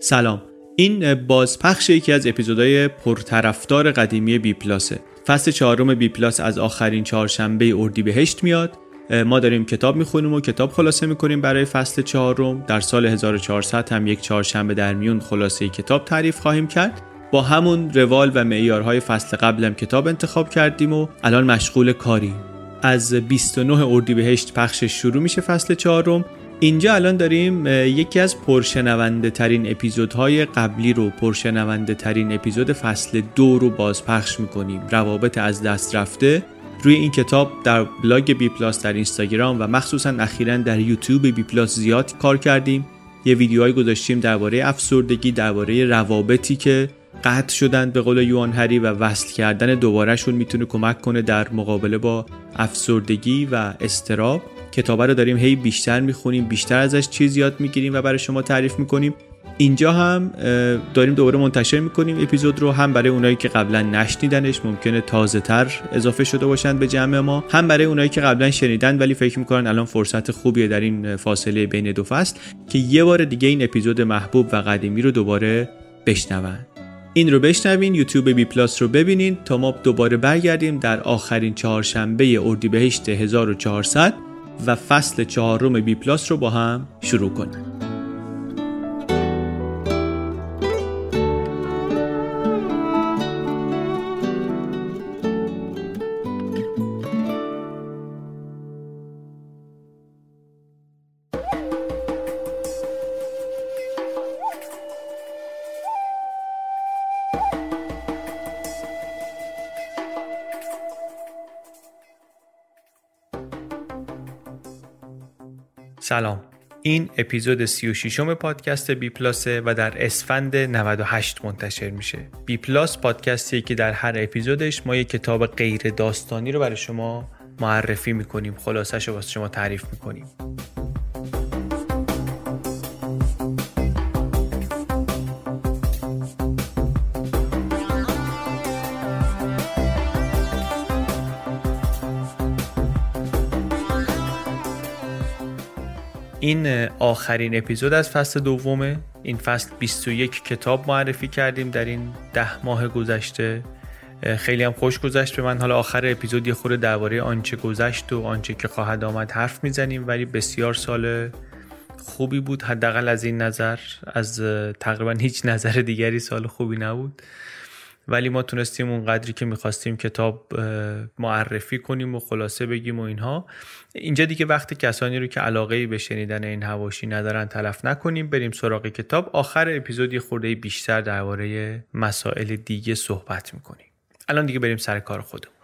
سلام. این بازپخش یکی از اپیزودهای پرطرفدار قدیمی بی پلاسه فصل چهارم بی پلاس از آخرین چهارشنبه اردیبهشت میاد. ما داریم کتاب می‌خونیم و کتاب خلاصه می‌کنیم برای فصل چهارم. در سال 1400 هم یک چهارشنبه در میون خلاصه کتاب تعریف خواهیم کرد. با همون روال و معیارهای فصل قبلم کتاب انتخاب کردیم و الان مشغول کاریم. از 29 اردیبهشت پخشش شروع میشه فصل چهارم. اینجا الان داریم یکی از پرشنونده ترین اپیزودهای قبلی رو پرشنونده ترین اپیزود فصل دو رو بازپخش می‌کنیم. روابط از دست رفته. روی این کتاب در بلاگ بی پلاس در اینستاگرام و مخصوصا اخیرا در یوتیوب بی پلاس زیاد کار کردیم. یه ویدیوهایی گذاشتیم درباره افسردگی درباره روابطی که قطع شدن به قول یوهان هری و وصل کردن دوبارهشون می‌تونه کمک کنه در مقابله با افسردگی و استراب کتابه رو داریم هی بیشتر می‌خونیم بیشتر ازش چیز یاد می‌گیریم و برای شما تعریف می‌کنیم. اینجا هم داریم دوباره منتشر می‌کنیم اپیزود رو هم برای اونایی که قبلا نشنیدنش ممکنه تازه تر اضافه شده باشند به جمع ما هم برای اونایی که قبلا شنیدن ولی فکر می‌کنن الان فرصت خوبیه در این فاصله بین دو فصل که یه بار دیگه این اپیزود محبوب و قدیمی رو دوباره بشنون. این رو بشنوین یوتیوب بی پلاس رو ببینین تا ما دوباره برگردیم در آخرین چهارشنبه اردیبهشت 1400 و فصل چهارم بی پلاس رو با هم شروع کنیم. سلام. این اپیزود 36 م پادکست بی پلاسه و در اسفند 98 منتشر میشه. بی پلاس پادکستی که در هر اپیزودش ما یک کتاب غیر داستانی رو برای شما معرفی می‌کنیم. خلاصش رو واسه شما تعریف می‌کنیم. این آخرین اپیزود از فصل دومه. این فصل 21 کتاب معرفی کردیم در این ده ماه گذشته. خیلی هم خوش گذشت به من. حالا آخر اپیزود یه خورده درباره آنچه گذشت و آنچه که خواهد آمد حرف می‌زنیم ولی بسیار سال خوبی بود. حداقل از این نظر از تقریبا هیچ نظر دیگری سال خوبی نبود. ولی ما تونستیم اون قدری که می‌خواستیم کتاب معرفی کنیم و خلاصه بگیم و اینها. اینجا دیگه وقت کسانی رو که علاقه به شنیدن این هواشی ندارن تلف نکنیم. بریم سراغ کتاب. آخر اپیزودی خورده بیشتر درباره مسائل دیگه صحبت می‌کنیم. الان دیگه بریم سر کار خودمون.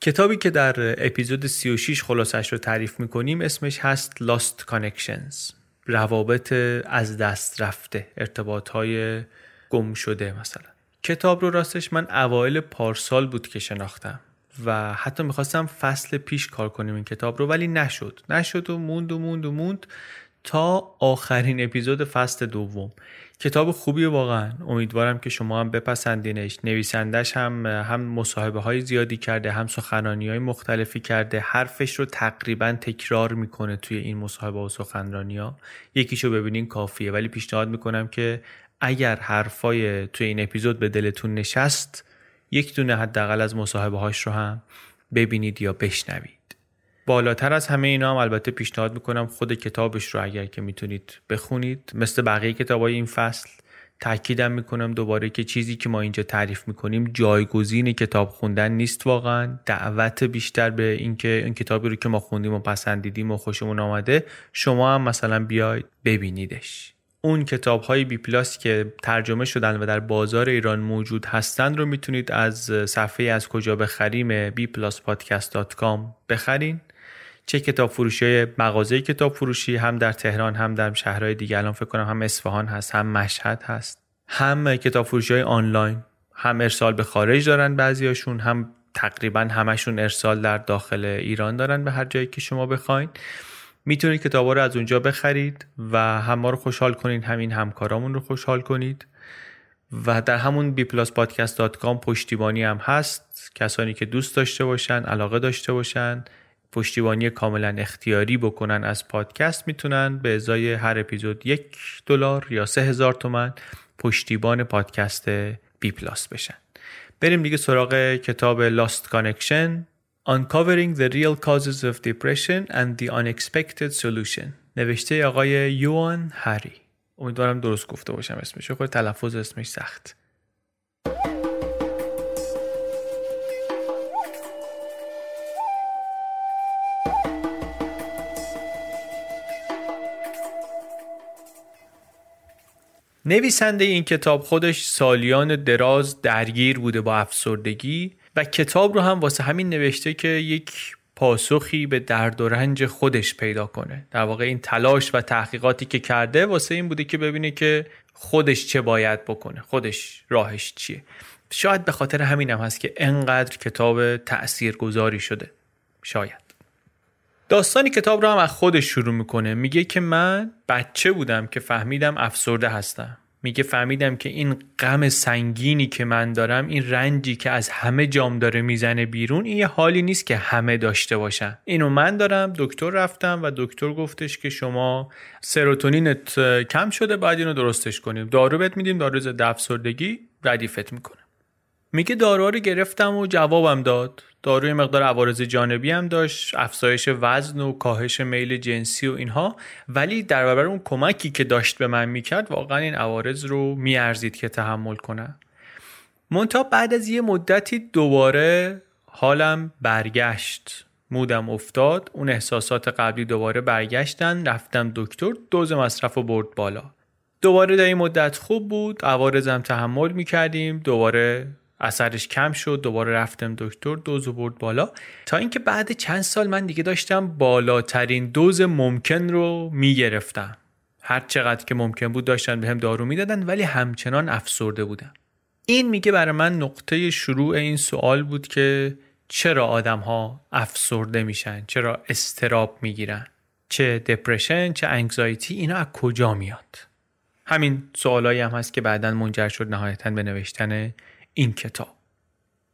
کتابی که در اپیزود 36 خلاصش رو تعریف می‌کنیم اسمش هست Lost Connections. روابط از دست رفته. ارتباط های گم شده مثلا. کتاب رو راستش من اوایل پارسال بود که شناختم و حتی می‌خواستم فصل پیش کار کنیم این کتاب رو ولی نشد. نشد و موند و موند و موند تا آخرین اپیزود فصل دوم. کتاب خوبی واقعا. امیدوارم که شما هم بپسندینش. نویسندش هم هم مصاحبه های زیادی کرده هم سخنرانی های مختلفی کرده. حرفش رو تقریبا تکرار می‌کنه توی این مصاحبه و سخنرانی ها یکیشو ببینین کافیه. ولی پیشنهاد می‌کنم که اگر حرفای توی این اپیزود به دلتون نشست یک دونه حداقل از مصاحبه هاش رو هم ببینید یا بشنوید. بالاتر از همه اینا هم البته پیشنهاد می‌کنم خود کتابش رو اگر که می‌تونید بخونید. مثل بقیه کتاب های این فصل تاکیدم می‌کنم دوباره که چیزی که ما اینجا تعریف می‌کنیم جایگزین کتاب خوندن نیست واقعا. دعوت بیشتر به اینکه این کتابی رو که ما خوندیم و پسندیدیم و خوشمون آمده شما هم مثلا بیاید ببینیدش. اون کتاب های بی پلاس که ترجمه شدن و در بازار ایران موجود هستند رو می‌تونید از صفحه از کجا بخریم bpluspodcast.com بخرین. چه کتاب فروشی مغازه کتاب فروشی هم در تهران هم در شهرهای دیگه. الان فکر کنم هم اصفهان هست هم مشهد هست. هم کتاب فروشی های آنلاین. هم ارسال به خارج دارن بعضیاشون هم تقریبا همشون ارسال در داخل ایران دارن به هر جایی که شما بخواین. می‌تونید کتابا رو از اونجا بخرید و هم ما رو خوشحال کنید همین همکارامون رو خوشحال کنید. و در همون bpluspodcast.com پشتیبانی هم هست. کسانی که دوست داشته باشن علاقه داشته باشن پشتیبانی کاملا اختیاری بکنن از پادکست می‌تونن به ازای هر اپیزود یک دلار یا سه هزار تومن پشتیبان پادکست بی پلاس بشن. بریم دیگه سراغ کتاب Lost Connection. Uncovering the Real Causes of Depression and the Unexpected Solution. نوشته آقای یوان هری. امیدوارم درست گفته باشم اسمش خود تلفظ اسمش سخت. نویسنده این کتاب خودش سالیان دراز درگیر بوده با افسردگی و کتاب رو هم واسه همین نوشته که یک پاسخی به درد و رنج خودش پیدا کنه. در واقع این تلاش و تحقیقاتی که کرده واسه این بوده که ببینه که خودش چه باید بکنه خودش راهش چیه. شاید به خاطر همین هم هست که انقدر کتاب تأثیر گذاری شده. شاید. داستانی کتاب رو هم از خودش شروع می‌کنه. میگه که من بچه بودم که فهمیدم افسرده هستم. میگه فهمیدم که این غم سنگینی که من دارم این رنجی که از همه جام داره می‌زنه بیرون این یه حالی نیست که همه داشته باشن. اینو من دارم دکتر رفتم و دکتر گفتش که شما سروتونینت کم شده باید اینو درستش کنیم. دارو بهت میدیم دارو ضد افسردگی ردیفت می‌کنه. میگه دارو رو گرفتم و جوابم داد. داروی مقدار عوارض جانبی هم داشت افزایش وزن و کاهش میل جنسی و اینها. ولی در برابر اون کمکی که داشت به من می‌کرد واقعا این عوارض رو میارزید که تحمل کنم. منتها بعد از یه مدتی دوباره حالم برگشت. مودم افتاد. اون احساسات قبلی دوباره برگشتن. رفتم دکتر دوز مصرف و برد بالا. دوباره در این مدت خوب بود. عوارضم تحمل می‌کردیم. دوباره اثرش کم شد دوباره رفتم دکتر دوز برد بالا. تا اینکه بعد چند سال من دیگه داشتم بالاترین دوز ممکن رو می‌گرفتم. هر چقدر که ممکن بود داشتن به هم دارو می‌دادن ولی همچنان افسرده بودم. این میگه برای من نقطه شروع این سوال بود که چرا آدم ها افسرده میشن؟ چرا استراب می‌گیرن؟ چه دپرشن چه انگزایتی اینا از کجا میاد؟ همین سوالایی هم هست که بعدا منجر شد نهایتا به نوشتن این کتاب.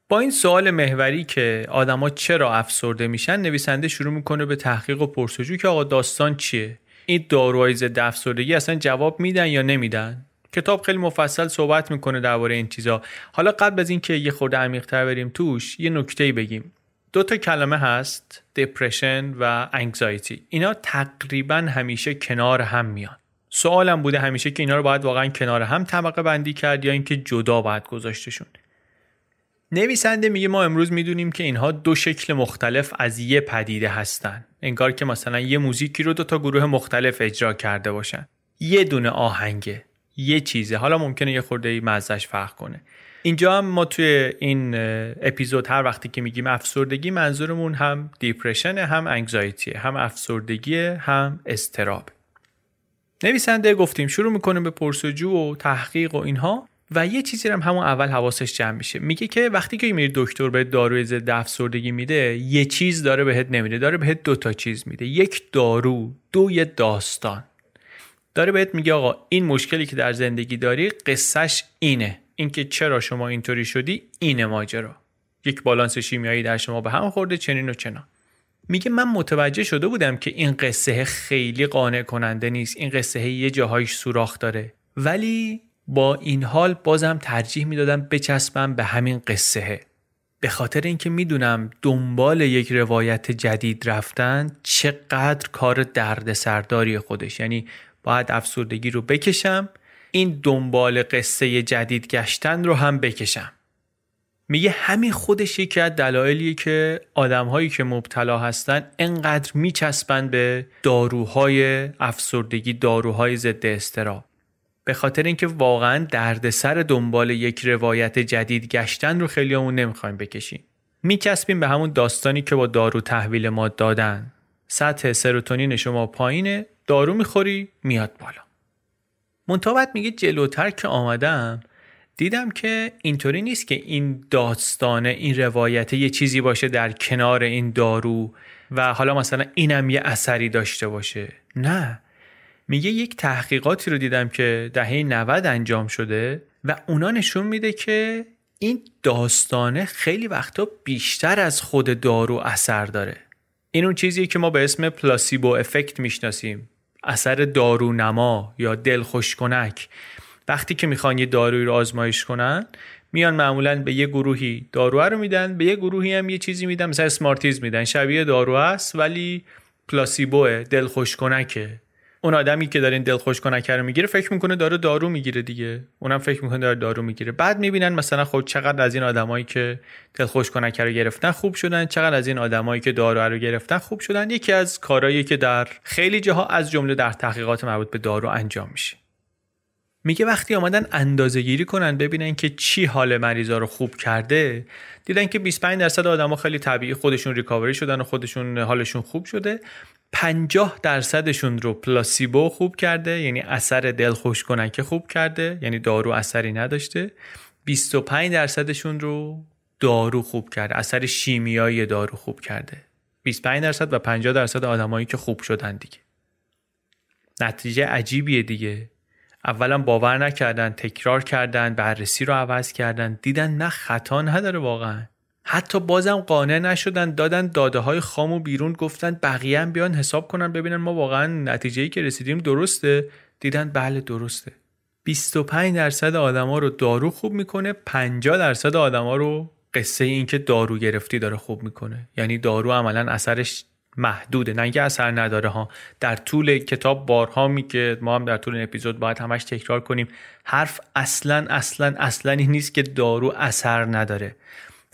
با این سوال محوری که آدما چرا افسرده میشن نویسنده شروع می‌کنه به تحقیق و پرسجو که آقا داستان چیه؟ این داروهای ضد افسردگی اصلا جواب میدن یا نمیدن؟ کتاب خیلی مفصل صحبت می‌کنه درباره این چیزا. حالا قبل از اینکه یه خورده عمیق‌تر بریم توش یه نکته بگیم. دو تا کلمه هست دپرشن و انگزایتی اینا تقریبا همیشه کنار هم میان. سوالم بوده همیشه که اینا رو باید واقعا کنار هم طبقه بندی کرد یا اینکه جدا باید گذاشتشون. نویسنده میگه ما امروز می‌دونیم که اینها دو شکل مختلف از یه پدیده هستن. انگار که مثلا یه موزیکی رو دو تا گروه مختلف اجرا کرده باشن. یه دونه آهنگه یه چیزه. حالا ممکنه یه خورده ای مزش فرق کنه. اینجا هم ما توی این اپیزود هر وقتی که میگیم افسردگی منظورمون هم دیپرشن هم انگزایتیه هم افسردگی هم استراب نویسنده گفتیم شروع می‌کنه به پرسجو و تحقیق و اینها و یه چیزی هم همون اول حواسش جمع میشه. میگه که وقتی که میری دکتر به داروی ضد افسردگی میده یه چیز داره بهت نمیده داره بهت دو تا چیز میده. یک دارو دو یه داستان. داره بهت میگه آقا این مشکلی که در زندگی داری قصهش اینه. اینکه چرا شما اینطوری شدی اینه ماجرا. یک بالانس شیمیایی در شما به هم خورده چنین و چنان. میگه من متوجه شده بودم که این قصه خیلی قانع کننده نیست. این قصه یه جاهایش سوراخ داره. ولی با این حال بازم ترجیح می‌دادم بچسبم به همین قصه. به خاطر اینکه می‌دونم دنبال یک روایت جدید رفتن چقدر کار درد سرداری خودش. یعنی باید افسردگی رو بکشم این دنبال قصه جدید گشتن رو هم بکشم. میگه همین خودش یکی از دلایلیه که آدمهایی که مبتلا هستن انقدر میچسبن به داروهای افسردگی داروهای ضد استراب به خاطر اینکه واقعا دردسر دنبال یک روایت جدید گشتن رو خیلی همون نمی‌خوایم بکشیم. میچسبیم به همون داستانی که با دارو تحویل ما دادن. سطح سروتونین شما پایینه دارو می‌خوری میاد بالا. منتابت میگه جلوتر که آمدم دیدم که اینطوری نیست که این داستانه این روایت یه چیزی باشه در کنار این دارو و حالا مثلا اینم یه اثری داشته باشه. نه. میگه یک تحقیقاتی رو دیدم که دهه 90 انجام شده و اونا نشون میده که این داستانه خیلی وقتا بیشتر از خود دارو اثر داره. این اون چیزیه که ما به اسم پلاسیبو افکت می‌شناسیم. اثر دارونما یا دلخوشکنک. وقتی که می‌خوان یه داروی رو آزمایش کنن میان معمولا به یه گروهی دارو رو میدن به یه گروهی هم یه چیزی میدن مثلا اسمارتیز میدن. شبیه دارو هست ولی پلاسیبوه دلخوشکنکه. اون آدمی که داره این دلخوش کنکه رو می‌گیره فکر می‌کنه داره دارو می‌گیره دیگه. اونم فکر می‌کنه داره دارو می‌گیره. بعد می‌بینن مثلا خب چقدر از این آدمایی که دلخوش کنکه رو گرفتن خوب شدن چقدر از این آدمایی که دارو رو گرفتن خوب شدن. یکی از کارهایی که در خیلی جاها از جمله در تحقیقات مربوط به دارو انجام میشه. میگه وقتی آمدن اندازه گیری کنن ببینن که چی حال مریضا رو خوب کرده دیدن که 25 درصد آدما خیلی طبیعی خودشون ریکاوری شدن و خودشون حالشون خوب شده 50 درصدشون رو پلاسیبو خوب کرده یعنی اثر دلخوش کننکه خوب کرده یعنی دارو اثری نداشته. 25 درصدشون رو دارو خوب کرده اثر شیمیایی دارو خوب کرده. 25 درصد و 50 درصد آدمایی که خوب شدن دیگه. نتیجه عجیبیه دیگه. اولا باور نکردن تکرار کردن بررسی رو عوض کردن. دیدن نه خطا نداره واقعا. حتی بازم قانع نشدن دادن داده های خام و بیرون گفتن بقیه هم بیان حساب کنن ببینن ما واقعا نتیجه که رسیدیم درسته. دیدن بله درسته. 25 درصد آدما رو دارو خوب می‌کنه 50 درصد آدما رو قصه این که دارو گرفتی داره خوب می‌کنه. یعنی دارو عملا اثرش محدوده. نه اینکه اثر نداره ها. در طول کتاب بارها میگه ما هم در طول این اپیزود باید همش تکرار کنیم. حرف اصلا اصلا اصلا این نیست که دارو اثر نداره.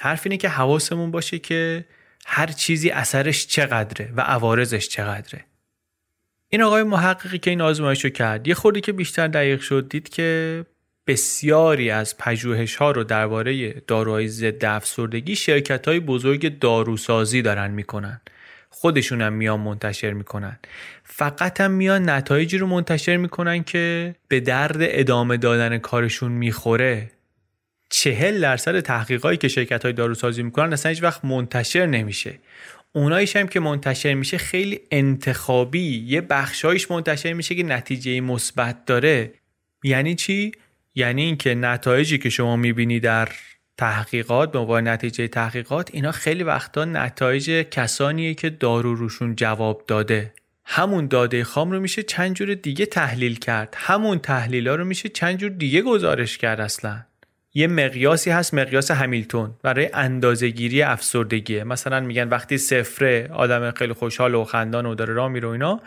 حرف اینه که حواسمون باشه که هر چیزی اثرش چقدره و عوارضش چقدره. این آقای محققی که این آزمایش رو کرد یه خوردی که بیشتر دقیق شد دید که بسیاری از پژوهش ها رو درباره داروهای ضد افسردگی شرکت های بزرگ داروسازی دارن می‌کنن. خودشون هم میان منتشر می‌کنن. فقط هم میان نتایجی رو منتشر می‌کنن که به درد ادامه دادن کارشون می‌خوره. چهل درصد تحقیقاتی که شرکت های داروسازی می‌کنن اصلا هیچ وقت منتشر نمیشه. اونایش هم که منتشر میشه خیلی انتخابی. یه بخشایش منتشر میشه که نتیجه مثبت داره. یعنی چی؟ یعنی اینکه نتایجی که شما می‌بینی در تحقیقات به عنوان نتیجه تحقیقات اینا خیلی وقتا نتایج کسانیه که دارو روشون جواب داده. همون داده خام رو میشه چند جور دیگه تحلیل کرد. همون تحلیل ها رو میشه چند جور دیگه گزارش کرد اصلا. یه مقیاسی هست مقیاس همیلتون برای اندازهگیری افسردگیه مثلا میگن وقتی صفره آدم خیلی خوشحال و خندان و داره راه میره اینا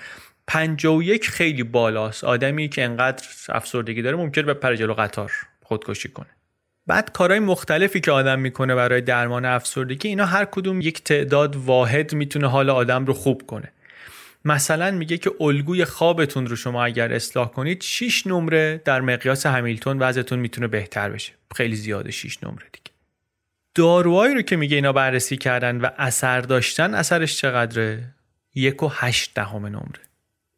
51 خیلی بالاست. آدمی که انقدر افسردگی داره ممکنه به پر جلو قطار خودکشی کنه. بعد کارهای مختلفی که آدم می‌کنه برای درمان افسردگی اینا هر کدوم یک تعداد واحد می‌تونه حال آدم رو خوب کنه. مثلا میگه که الگوی خوابتون رو شما اگر اصلاح کنید 6 نمره در مقیاس همیلتون وضعتون می‌تونه بهتر بشه. خیلی زیاده 6 نمره دیگه. داروهایی رو که میگه اینا بررسی کردن و اثر داشتن اثرش چقدره؟ یک و هشت دهم نمره.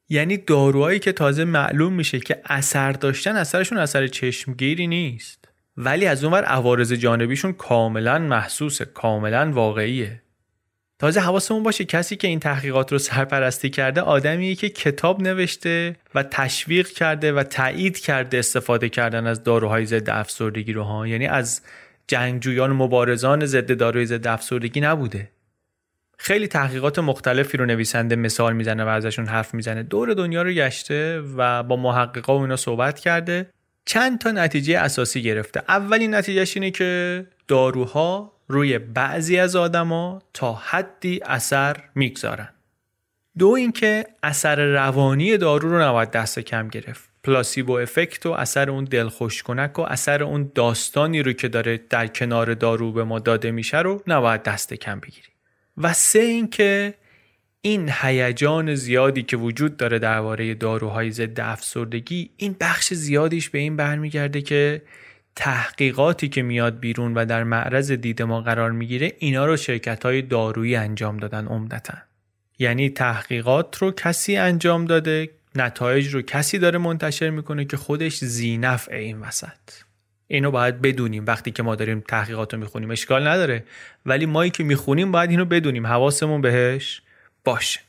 یعنی داروهایی که تازه معلوم میشه که اثر داشتن اثرشون اثر چشمگیری نیست. ولی از اونور عوارض جانبیشون کاملا محسوسه کاملا واقعیه. تازه حواسمون باشه کسی که این تحقیقات رو سرپرستی کرده آدمیه که کتاب نوشته و تشویق کرده و تایید کرده استفاده کردن از داروهای ضد افسردگی رو ها. یعنی از جنگجویان و مبارزان ضد داروی ضد افسردگی نبوده. خیلی تحقیقات مختلفی رو نویسنده مثال می‌زنه و ازشون حرف می‌زنه. دور دنیا رو گشته و با محققا و اینا صحبت کرده. چند تا نتیجه اساسی گرفته. اولین نتیجهش اینه که داروها روی بعضی از آدما تا حدی اثر می‌گذارن. دو اینکه اثر روانی دارو رو نباید دست کم گرفت. پلاسیبو افکت و اثر اون دلخوش کنک و اثر اون داستانی رو که داره در کنار دارو به ما داده میشه رو نباید دست کم بگیری. و سه اینکه این هیجان زیادی که وجود داره درباره داروهای ضد افسردگی این بخش زیادیش به این برمیگرده که تحقیقاتی که میاد بیرون و در معرض دید ما قرار می‌گیره اینا رو شرکت های دارویی انجام دادن عمدتا. یعنی تحقیقات رو کسی انجام داده نتایج رو کسی داره منتشر می‌کنه که خودش زینف این وسط. اینو باید بدونیم. وقتی که ما داریم تحقیقات رو می‌خونیم اشکال نداره. ولی مایی که می‌خونیم باید اینو بدونیم. حواسمون بهش. باشه.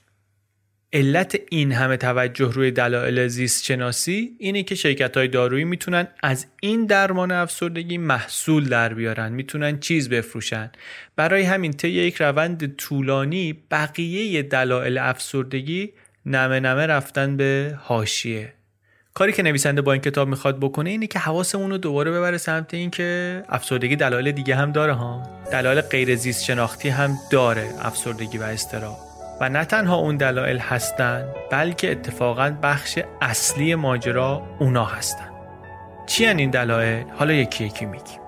علت این همه توجه روی دلایل زیست شناسی اینه که شرکت های دارویی می‌تونن از این درمان افسردگی محصول در بیارن می‌تونن چیز بفروشن. برای همین طی یک روند طولانی بقیه دلایل افسردگی نمه نمه رفتن به هاشیه کاری که نویسنده با این کتاب می‌خواد بکنه اینه که حواسمون رو دوباره ببره سمت این که افسردگی دلایل دیگه هم داره ها. دلایل غیر زیست شناختی هم داره افسردگی و استراب و نه تنها اون دلایل هستن بلکه اتفاقا بخش اصلی ماجرا اونا هستن. چی این دلایل؟ حالا یکی یکی میگیم.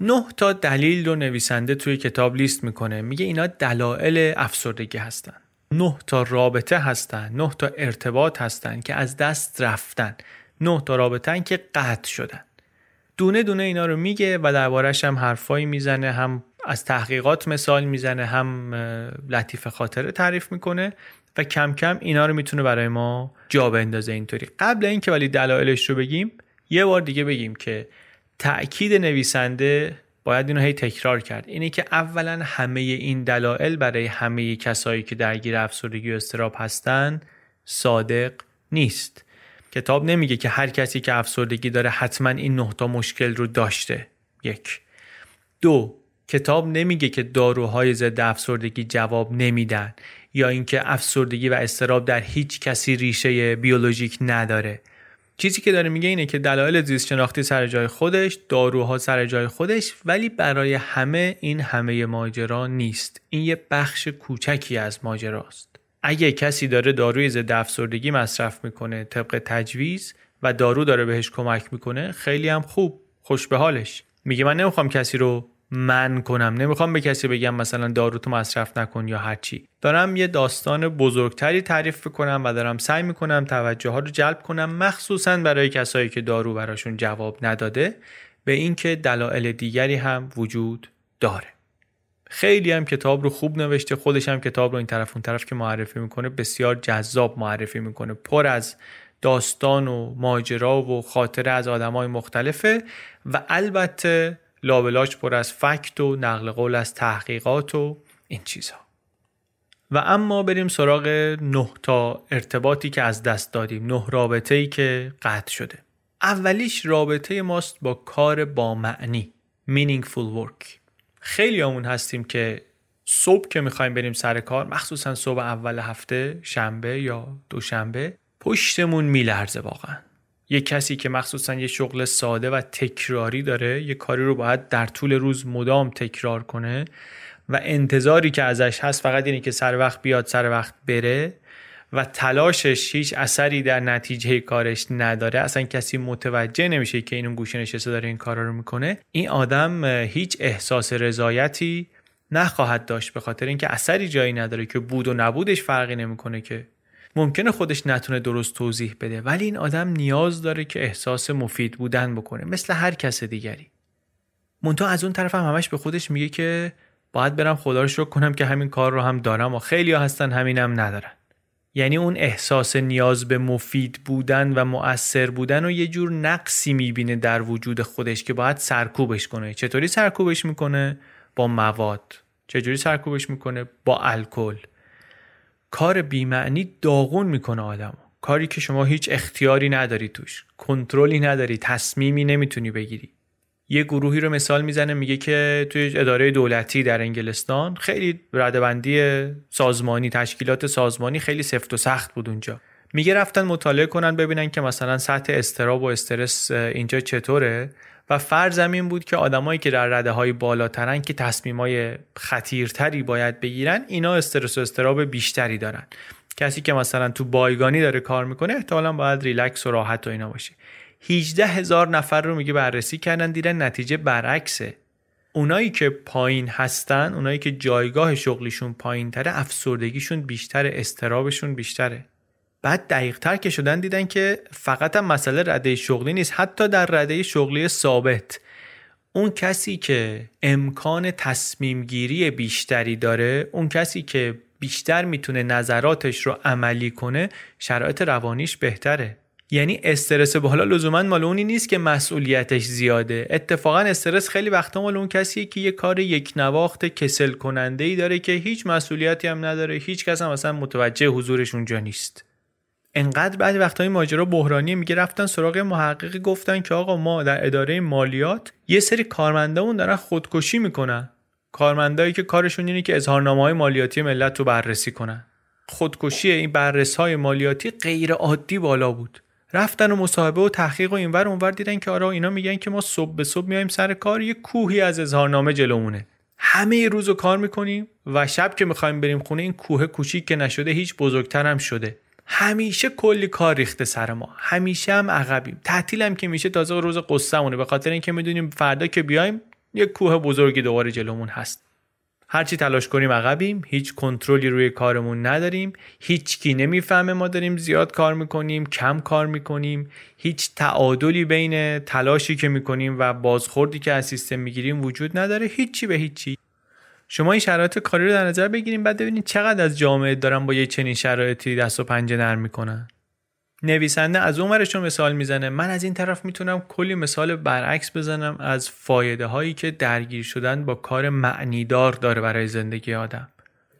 نه تا دلیل رو نویسنده توی کتاب لیست می‌کنه. میگه اینا دلایل افسردگی هستن. نه تا رابطه هستن نه تا ارتباط هستن که از دست رفتن. نه تا رابطه که قطع شدن. دونه دونه اینا رو میگه و دربارش هم حرفایی می‌زنه هم از تحقیقات مثال می‌زنه هم لطیف خاطره تعریف می‌کنه و کم کم اینا رو می‌تونه برای ما جا بندازه اینطوری. قبل اینکه ولی دلایلش رو بگیم یه بار دیگه بگیم که تأکید نویسنده باید اینو هی تکرار کرد. اینه که اولا همه این دلایل برای همه کسایی که درگیر افسردگی و استراب هستن صادق نیست. کتاب نمیگه که هر کسی که افسردگی داره حتما این نه تا مشکل رو داشته. یک. دو. کتاب نمیگه که داروهای ضد افسردگی جواب نمیدن یا اینکه افسردگی و استراب در هیچ کسی ریشه بیولوژیک نداره. چیزی که داره میگه اینه که دلایل زیست شناختی سر جای خودش داروها سر جای خودش ولی برای همه این همه ماجرا نیست. این یه بخش کوچکی از ماجراست. اگه کسی داره داروی ضد افسردگی مصرف می‌کنه طبق تجویز و دارو داره بهش کمک می‌کنه خیلی هم خوب خوش به حالش. میگه من نمی‌خوام کسی رو من کنم. نمی‌خوام به کسی بگم مثلا دارو تو مصرف نکن یا هرچی دارم یه داستان بزرگتری تعریف کنم و دارم سعی می‌کنم توجه ها رو جلب کنم مخصوصا برای کسایی که دارو براشون جواب نداده به اینکه دلایل دیگری هم وجود داره. خیلی هم کتاب رو خوب نوشته خودش هم کتاب رو این طرف اون طرف که معرفی می‌کنه بسیار جذاب معرفی می‌کنه. پر از داستان و ماجرا و خاطره از آدمای مختلفه و البته لابلاش پر از فکت و نقل قول از تحقیقات و این چیزها. و اما بریم سراغ نه تا ارتباطی که از دست دادیم نه رابطه ای که قطع شده. اولیش رابطه ماست با کار با معنی meaningful work. خیلی همون هستیم که صبح که می‌خوایم بریم سر کار مخصوصا صبح اول هفته شنبه یا دوشنبه پشتمون میلرزه واقعا. یه کسی که مخصوصا یه شغل ساده و تکراری داره یه کاری رو باید در طول روز مدام تکرار کنه و انتظاری که ازش هست فقط اینه که سر وقت بیاد سر وقت بره و تلاشش هیچ اثری در نتیجه کارش نداره. اصلا کسی متوجه نمیشه که این گوشه نشسته داره این کارا رو می‌کنه. این آدم هیچ احساس رضایتی نخواهد داشت به خاطر اینکه اثری جایی نداره که بود و نبودش فرقی نمی‌کنه که ممکنه خودش نتونه درست توضیح بده ولی این آدم نیاز داره که احساس مفید بودن بکنه مثل هر کس دیگری. مونتا از اون طرف هم همش به خودش میگه که باید برم خدا رو شکر کنم که همین کار رو هم دارم و خیلی هستن همینم ندارن. یعنی اون احساس نیاز به مفید بودن و مؤثر بودن و یه جور نقصی می‌بینه در وجود خودش که باید سرکوبش کنه. چطوری سرکوبش می‌کنه؟ با مواد. چجوری سرکوبش می‌کنه؟ با الکل. کار بیمعنی داغون می‌کنه آدم. کاری که شما هیچ اختیاری نداری توش کنترلی نداری تصمیمی نمی‌تونی بگیری. یه گروهی رو مثال می‌زنه میگه که توی اداره دولتی در انگلستان خیلی ردبندی سازمانی تشکیلات سازمانی خیلی سفت و سخت بود اونجا. میگه رفتن مطالعه کنن ببینن که مثلا سطح استراب و استرس اینجا چطوره. و فرضم این بود که آدمایی که در رده های بالاترن که تصمیمای خطیرتری باید بگیرن اینا استرس و استراب بیشتری دارن. کسی که مثلا تو بایگانی داره کار می‌کنه احتمالا باید ریلکس و راحت و اینا باشه. 18 هزار نفر رو میگه بررسی کردن دیدن نتیجه برعکسه. اونایی که پایین هستن اونایی که جایگاه شغلیشون پایین تره افسردگیشون بیشتره استرابشون بیشتره. بعد دقیق تر که شدن دیدن که فقط هم مسئله رده شغلی نیست حتی در رده شغلی ثابت. اون کسی که امکان تصمیم گیری بیشتری داره اون کسی که بیشتر می‌تونه نظراتش رو عملی کنه شرایط روانیش بهتره. یعنی استرس بالا لزوما مال اونی نیست که مسئولیتش زیاده. اتفاقا استرس خیلی وقتا مال اون کسیه که یه کار یک نواخت کسل کننده ای داره که هیچ مسئولیتی هم نداره هیچ کس هم اصلا متوجه حضورش اونجا نیست. انقدر بعد وقتای ماجرا بحرانی میگه رفتن سراغ محققی گفتن که آقا ما در اداره مالیات یه سری کارمندامون دارن خودکشی می‌کنن. کارمندایی که کارشون اینه که اظهارنامه های مالیاتی ملت رو بررسی کنن. خودکشی این بررس های مالیاتی غیر عادی بالا بود. رفتن و مصاحبه و تحقیق و اینور اونور دیدن که آره اینا میگن که ما صبح به صبح میایم سر کار یه کوهی از اظهارنامه جلومونه. همه روز رو کار می‌کنیم و شب که می‌خوایم بریم خونه این کوه کوچیک که نشده هیچ بزرگتر هم شده. همیشه کلی کار ریخته سر ما. همیشه هم عقبیم. هم که میشه تازه روز قصهمونه. به خاطر اینکه می‌دونیم فردا که بیایم یک کوه بزرگی دوباره جلومون هست. هرچی تلاش کنیم عقبیم. هیچ کنترلی روی کارمون نداریم. هیچ کی نمی‌فهمه ما داریم زیاد کار می‌کنیم کم کار می‌کنیم. هیچ تعادلی بین تلاشی که می‌کنیم و بازخوردی که از سیستم می‌گیریم وجود نداره. هیچی به هیچی. شما این شرایط کاری رو در نظر بگیریم بعد ببینید چقدر از جامعه دارن با یه چنین شرایطی دست و پنجه نرم می‌کنن. نویسنده از اون ورشون مثال می‌زنه. من از این طرف می‌تونم کلی مثال برعکس بزنم از فایده هایی که درگیر شدن با کار معنیدار داره برای زندگی آدم.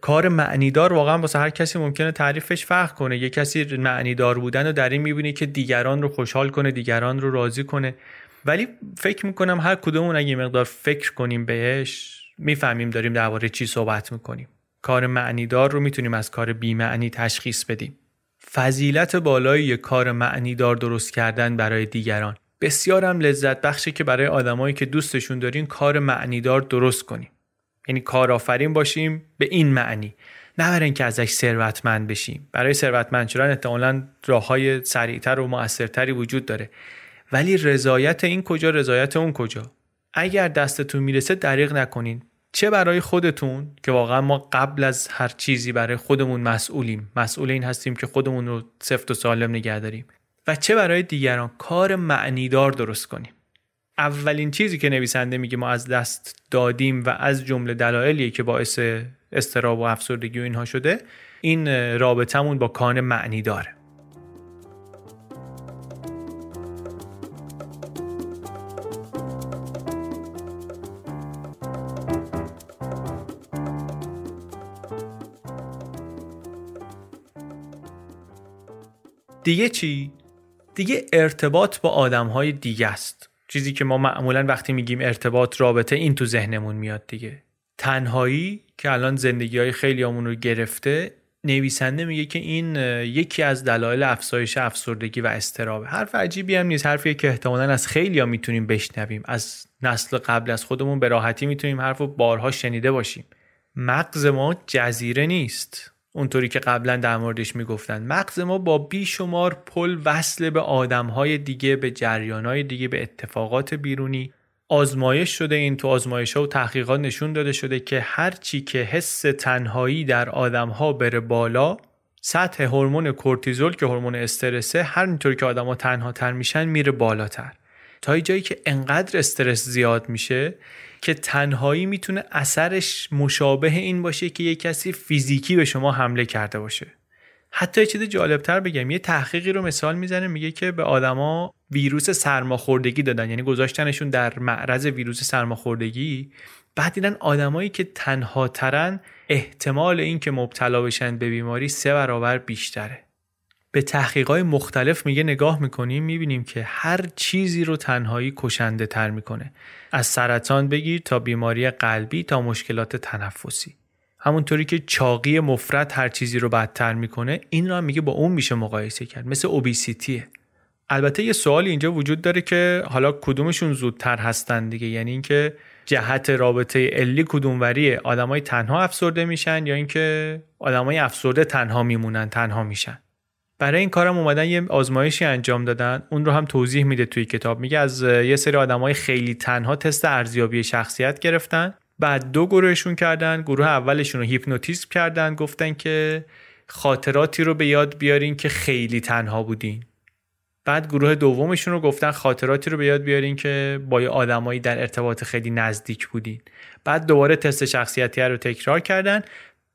کار معنیدار واقعا واسه هر کسی ممکنه تعریفش فرق کنه. یه کسی معنیدار بودن و در این می‌بینه که دیگران رو خوشحال کنه دیگران رو راضی کنه. ولی فکر می‌کنم هر کدومون اگه مقدار فکر کنیم بهش می‌فهمیم داریم درباره چی صحبت می‌کنیم. کار معنیدار رو می‌تونیم از کار بیمعنی تشخیص بدیم. فضیلت بالای کار معنیدار درست کردن برای دیگران. بسیارم لذت بخشه که برای آدمایی که دوستشون دارین کار معنیدار درست کنیم. یعنی کارآفرین باشیم به این معنی. نه برای اینکه ازش ثروتمند بشیم. برای ثروتمند شدن احتمالا راههای سریعتر و موثرتری وجود داره. ولی رضایت این کجا رضایت اون کجا؟ اگر دستتون می‌رسه دریغ نکنین. چه برای خودتون که واقعا ما قبل از هر چیزی برای خودمون مسئولیم؟ مسئول این هستیم که خودمون رو سفت و سالم نگه داریم. و چه برای دیگران؟ کار معنیدار درست کنیم. اولین چیزی که نویسنده میگه ما از دست دادیم و از جمله دلایلی که باعث استراب و افسردگی و اینها شده این رابطمون با کان معنی داره دیگه چی؟ دیگه ارتباط با آدم های دیگه است. چیزی که ما معمولا وقتی میگیم ارتباط رابطه این تو ذهنمون میاد دیگه. تنهایی که الان زندگی های خیلی همون رو گرفته نویسنده میگه که این یکی از دلایل افزایش افسردگی و استرابه حرف عجیبی هم نیست حرفیه که احتمالا از خیلی ها می‌تونیم بشنویم از نسل قبل از خودمون به راحتی می‌تونیم حرف و بارها شنیده باشیم مغز ما جزیره نیست اونطوری که قبلا در موردش می‌گفتن. مغز ما با بیشمار پل وصل به آدمهای دیگه به جریانهای دیگه به اتفاقات بیرونی. آزمایش شده این تو آزمایش ها و تحقیقات نشون داده شده که هر چی که حس تنهایی در آدم ها بره بالا سطح هورمون کورتیزول که هورمون استرسه هر اینطوری که آدما تنها تر میشن میره بالاتر. تا جایی که انقدر استرس زیاد میشه که تنهایی می‌تونه اثرش مشابه این باشه که یه کسی فیزیکی به شما حمله کرده باشه. حتی چیز جالبتر بگم یه تحقیقی رو مثال می‌زنه میگه که به آدما ویروس سرماخوردگی دادن یعنی گذاشتنشون در معرض ویروس سرماخوردگی. بعد دیدن آدمایی که تنها ترن احتمال اینکه مبتلا بشن به بیماری سه برابر بیشتره. به تحقیقات مختلف میگه نگاه می‌کنیم می‌بینیم که هر چیزی رو تنهایی کشنده تر می‌کنه. از سرطان بگیر تا بیماری قلبی تا مشکلات تنفسی. همونطوری که چاقی مفرد هر چیزی رو بدتر می‌کنه این رو هم میگه با اون میشه مقایسه کرد. مثل اوبیسیتیه البته یه سوالی اینجا وجود داره که حالا کدومشون زودتر هستن دیگه. یعنی اینکه جهت رابطه علی کدوموریه؟ آدمای تنها افسرده میشن یا اینکه آدمای افسرده تنها میمونن تنها میشن؟ برای این کارم اومدن یه آزمایشی انجام دادن. اون رو هم توضیح میده توی کتاب. میگه از یه سری آدمای خیلی تنها تست ارزیابی شخصیت گرفتن. بعد دو گروهشون کردن. گروه اولشون رو هیپنوتیزم کردن. گفتن که خاطراتی رو به یاد بیارین که خیلی تنها بودین. بعد گروه دومشون رو گفتن خاطراتی رو به یاد بیارین که با آدمایی در ارتباط خیلی نزدیک بودین. بعد دوباره تست شخصیتی رو تکرار کردن.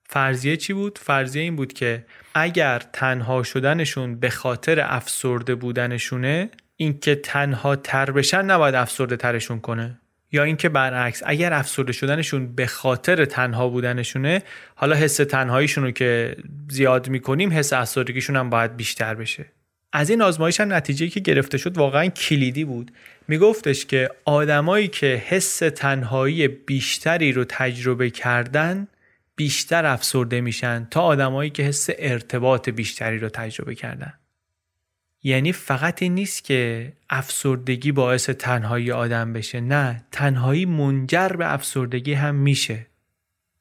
فرضیه چی بود؟ فرضیه این بود که اگر تنها شدنشون به خاطر افسرده بودنشونه اینکه تنها تر بشن نباید افسرده ترشون کنه. یا اینکه برعکس اگر افسرده شدنشون به خاطر تنها بودنشونه حالا حس تنهاییشون رو که زیاد می‌کنیم حس افسردگیشون هم باید بیشتر بشه. از این آزمایش هم نتیجه که گرفته شد واقعا کلیدی بود. میگفتش که آدمایی که حس تنهایی بیشتری رو تجربه کردن بیشتر افسرده میشن تا آدمایی که حس ارتباط بیشتری رو تجربه کردن. یعنی فقط این نیست که افسردگی باعث تنهایی آدم بشه نه تنهایی منجر به افسردگی هم میشه.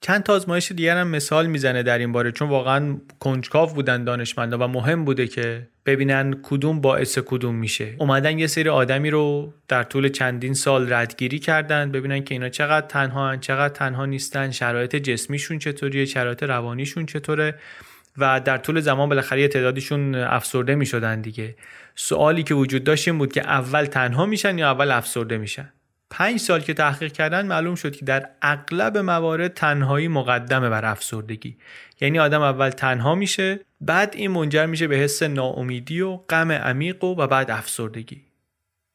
چند تا آزمایش دیگر هم مثال می‌زنه در این باره چون واقعا کنجکاو بودن دانشمندا و مهم بوده که ببینن کدوم باعث کدوم میشه. اومدن یه سری آدمی رو در طول چندین سال ردگیری کردن ببینن که اینا چقدر تنها هن، چقدر تنها نیستن شرایط جسمیشون چطوریه شرایط روانیشون چطوره و در طول زمان بالاخره یه تعدادشون افسرده می‌شدن دیگه. سوالی که وجود داشت این بود که اول تنها میشن یا اول افسرده میشن؟ پنج سال که تحقیق کردن معلوم شد که در اغلب موارد تنهایی مقدمه بر افسردگی. یعنی آدم اول تنها میشه بعد این منجر میشه به حس ناامیدی و غم عمیق و, بعد افسردگی.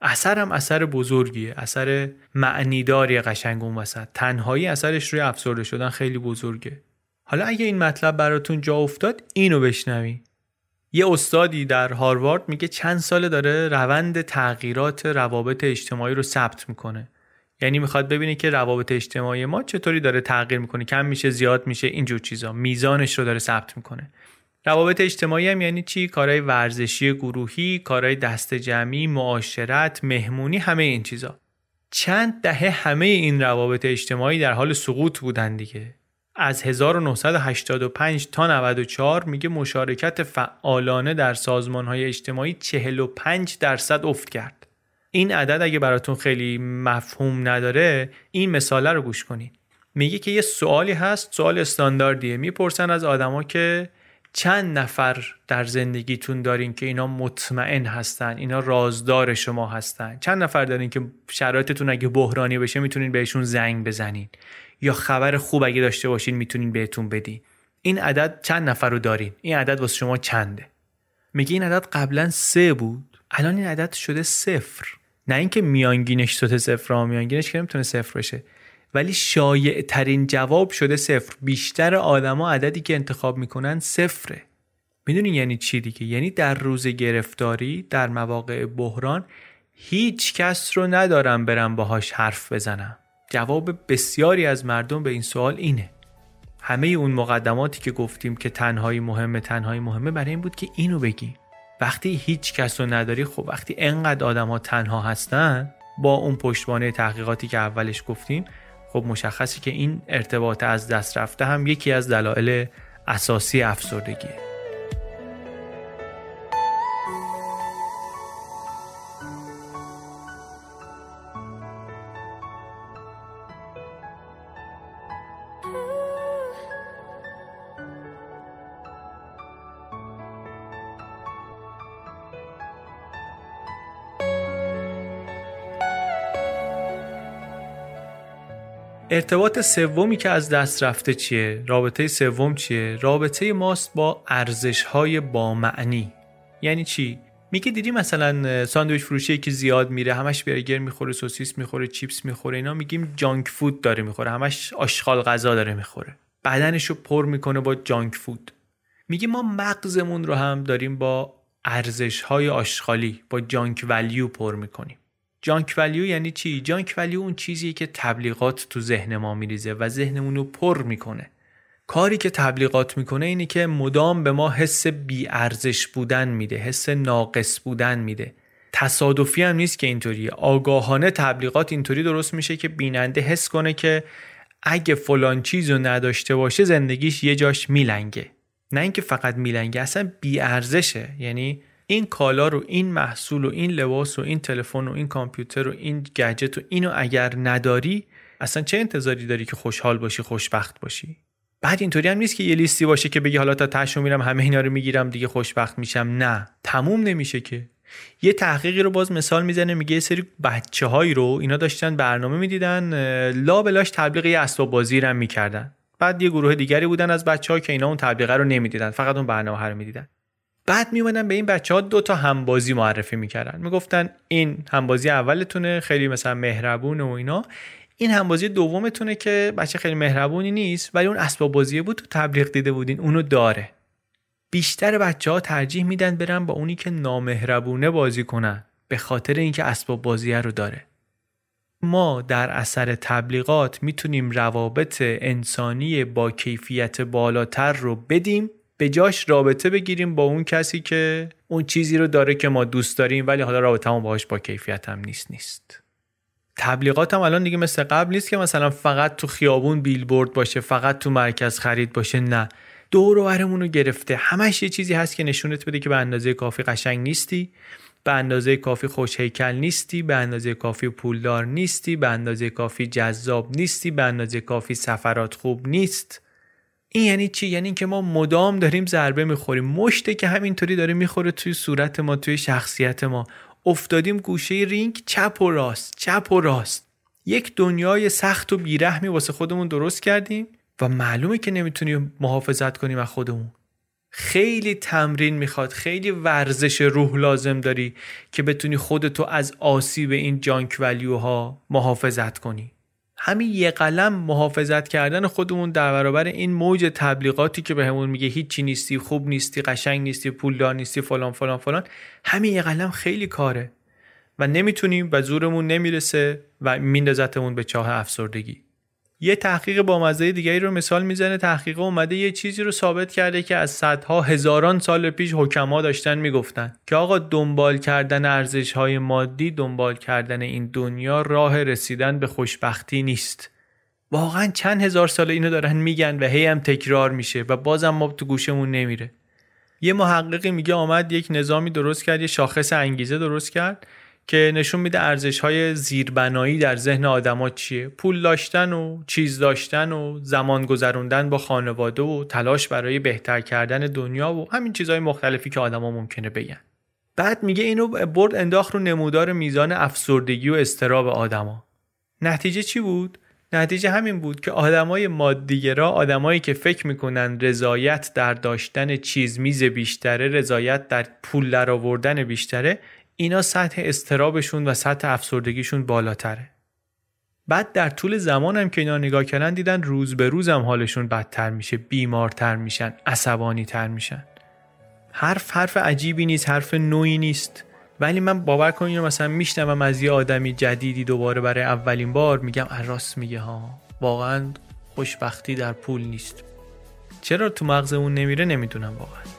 اثر هم اثر بزرگیه اثر معنیداری قشنگ اون وسط. تنهایی اثرش روی افسرده شدن خیلی بزرگه. حالا اگه این مطلب براتون جا افتاد اینو بشنوی یه استادی در هاروارد میگه چند ساله داره روند تغییرات روابط اجتماعی رو ثبت می‌کنه. یعنی می‌خواد ببینه که روابط اجتماعی ما چطوری داره تغییر می‌کنه. کم میشه زیاد میشه اینجور چیزا. میزانش رو داره ثبت می‌کنه. روابط اجتماعی هم یعنی چی؟ کارهای ورزشی گروهی کارهای دست جمعی معاشرت مهمونی همه این چیزا. چند دهه همه این روابط اجتماعی در حال سقوط بودن دیگه. از 1985 تا 94 میگه مشارکت فعالانه در سازمان های اجتماعی 45 درصد افت کرد. این عدد اگه براتون خیلی مفهوم نداره این مثاله رو گوش کنید. میگه که یه سوالی هست سوال استانداردیه می‌پرسن از آدما که چند نفر در زندگیتون دارین که اینا مطمئن هستن اینا رازدار شما هستن چند نفر دارین که شرایطتون اگه بحرانی بشه می‌تونین بهشون زنگ بزنین یا خبر خوب اگه داشته باشین می‌تونین بهتون بدین. این عدد چند نفر رو دارین؟ این عدد واسه شما چنده؟ میگه این عدد قبلا سه بود. الان این عدد شده صفر. نه اینکه میانگینش شده صفر ها میانگینش که نمی‌تونه صفر بشه. ولی شایع ترین جواب شده صفر. بیشتر آدما عددی که انتخاب می‌کنن صفره. می‌دونین یعنی چی دیگه؟ یعنی در روز گرفتاری در مواقع بحران هیچ کس رو ندارم برم باهاش حرف بزنم. جواب بسیاری از مردم به این سوال اینه. همه اون مقدماتی که گفتیم که تنهایی مهمه تنهایی مهمه برای این بود که اینو بگیم. وقتی هیچ کس رو نداری خب وقتی انقدر آدم ها تنها هستن با اون پشتوانه تحقیقاتی که اولش گفتیم خب مشخصی که این ارتباط از دست رفته هم یکی از دلایل اساسی افسردگیه. ارتباط سومی که از دست رفته چیه؟ رابطه سوم چیه؟ رابطه ماست با ارزش های با معنی یعنی چی؟ میگه دیدی مثلا ساندویچ فروشی که زیاد میره همش برگر می‌خوره سوسیس می‌خوره چیپس می‌خوره اینا میگیم جانک فود داره می‌خوره همش آشغال غذا داره می‌خوره بدنش رو پر می‌کنه با جانک فود میگه ما مغزمون رو هم داریم با ارزش های آشغالی با جانک ولیو پر می‌کنیم جانک ولیو یعنی چی؟ جانک ولیو اون چیزیه که تبلیغات تو ذهن ما میریزه و ذهنمون رو پر می‌کنه. کاری که تبلیغات می‌کنه اینه که مدام به ما حس ارزش بودن میده حس ناقص بودن میده. تصادفی هم نیست که اینطوریه. آگاهانه تبلیغات اینطوری درست میشه که بیننده حس کنه که اگه فلان چیز رو نداشته باشه زندگیش یه جاش میلنگه. نه اینکه فقط میلنگه اصلا ارزشه یعنی این کالا رو این محصول و این لباس و این تلفن و این کامپیوتر و این گجت و اینو اگر نداری اصلا چه انتظاری داری که خوشحال باشی خوشبخت باشی؟ بعد اینطوری هم نیست که یه لیستی باشه که بگی حالا تا تشو میرم همه اینا رو می‌گیرم دیگه خوشبخت میشم. نه تموم نمیشه که. یه تحقیقی رو باز مثال می‌زنه میگه یه سری بچه هایی رو اینا داشتن برنامه می‌دیدن لا بلاش تبلیغ یه اسباب بازی رو می‌کردن. بعد یه گروه دیگری بودن از بچه ها که اینا اون تبلیغه رو نمی‌دیدن فقط اون برنامه رو می‌دیدن. بعد میومدن به این بچه ها دو تا همبازی معرفی می‌کردن. می‌گفتن این همبازی اولتونه خیلی مثلا مهربون و اینا. این همبازی دومتونه که بچه خیلی مهربونی نیست ولی اون اسباب بازی بود تو تبلیغ دیده بودین اونو داره. بیشتر بچه ها ترجیح میدن برن با اونی که نامهربونه بازی کنن به خاطر اینکه اسباب بازی رو داره. ما در اثر تبلیغات می‌تونیم روابط انسانی با کیفیت بالاتر رو بدیم. به جاش رابطه بگیریم با اون کسی که اون چیزی رو داره که ما دوست داریم ولی حالا رابطه هم باهاش با کیفیت هم نیست نیست. تبلیغات هم الان دیگه مثل قبل نیست که مثلا فقط تو خیابون بیلبورد باشه فقط تو مرکز خرید باشه نه. دور و رو گرفته. همش یه چیزی هست که نشونت بده که به اندازه کافی قشنگ نیستی به اندازه کافی خوش هیکل نیستی به اندازه کافی پولدار نیستی به اندازه کافی جذاب نیستی به اندازه کافی سفرات خوب نیست. این یعنی چی؟ یعنی که ما مدام داریم ضربه می‌خوریم. مشته که همینطوری داره می‌خوره توی صورت ما توی شخصیت ما. افتادیم گوشه رینگ چپ و راست چپ و راست. یک دنیای سخت و بیرحمی واسه خودمون درست کردیم و معلومه که نمی‌تونیم محافظت کنیم از خودمون. خیلی تمرین می‌خواد خیلی ورزش روح لازم داری که بتونی خودتو از آسیب این جانک ولیوها محافظت کنی. همین یه قلم محافظت کردن خودمون در برابر این موج تبلیغاتی که بهمون به میگه هیچی نیستی خوب نیستی قشنگ نیستی پولدار نیستی فلان فلان فلان همین یه قلم خیلی کاره. و نمی‌تونیم و زورمون نمی‌رسه و میندازتمون به چاه افسردگی. یه تحقیق با مزه دیگری رو مثال می‌زنه. تحقیق اومده یه چیزی رو ثابت کرده که از صدها هزاران سال پیش حکما داشتن می‌گفتن که آقا دنبال کردن ارزش های مادی دنبال کردن این دنیا راه رسیدن به خوشبختی نیست. واقعا چند هزار سال اینو دارن میگن و هی هم تکرار میشه و بازم ما تو گوشمون نمیره. یه محققی میگه آمد یک نظامی درست کرد یه شاخص انگیزه درست کرد. که نشون میده ارزش های زیربنایی در ذهن آدما چیه؟ پول داشتن و چیز داشتن و زمان گذروندن با خانواده و تلاش برای بهتر کردن دنیا و همین چیزهای مختلفی که آدما ممکنه بگن. بعد میگه اینو برد انداخت رو نمودار میزان افسردگی و استراب آدما. نتیجه چی بود؟ نتیجه همین بود که آدمای مادیگرا آدمایی که فکر می‌کنن رضایت در داشتن چیز میز بیشتره رضایت در پول درآوردن بیشتره اینا سطح استرابشون و سطح افسردگیشون بالاتره. بعد در طول زمان هم که اینا نگاه کردن دیدن روز به روز هم حالشون بدتر میشه بیمارتر میشن عصبانی تر میشن. حرف حرف عجیبی نیست حرف نوعی نیست. ولی من باور کنید مثلا میشنوم از یه آدمی جدیدی دوباره برای اولین بار میگم راست میگه ها. واقعا خوشبختی در پول نیست. چرا تو مغزمون نمیره؟ نمی‌دونم واقعا.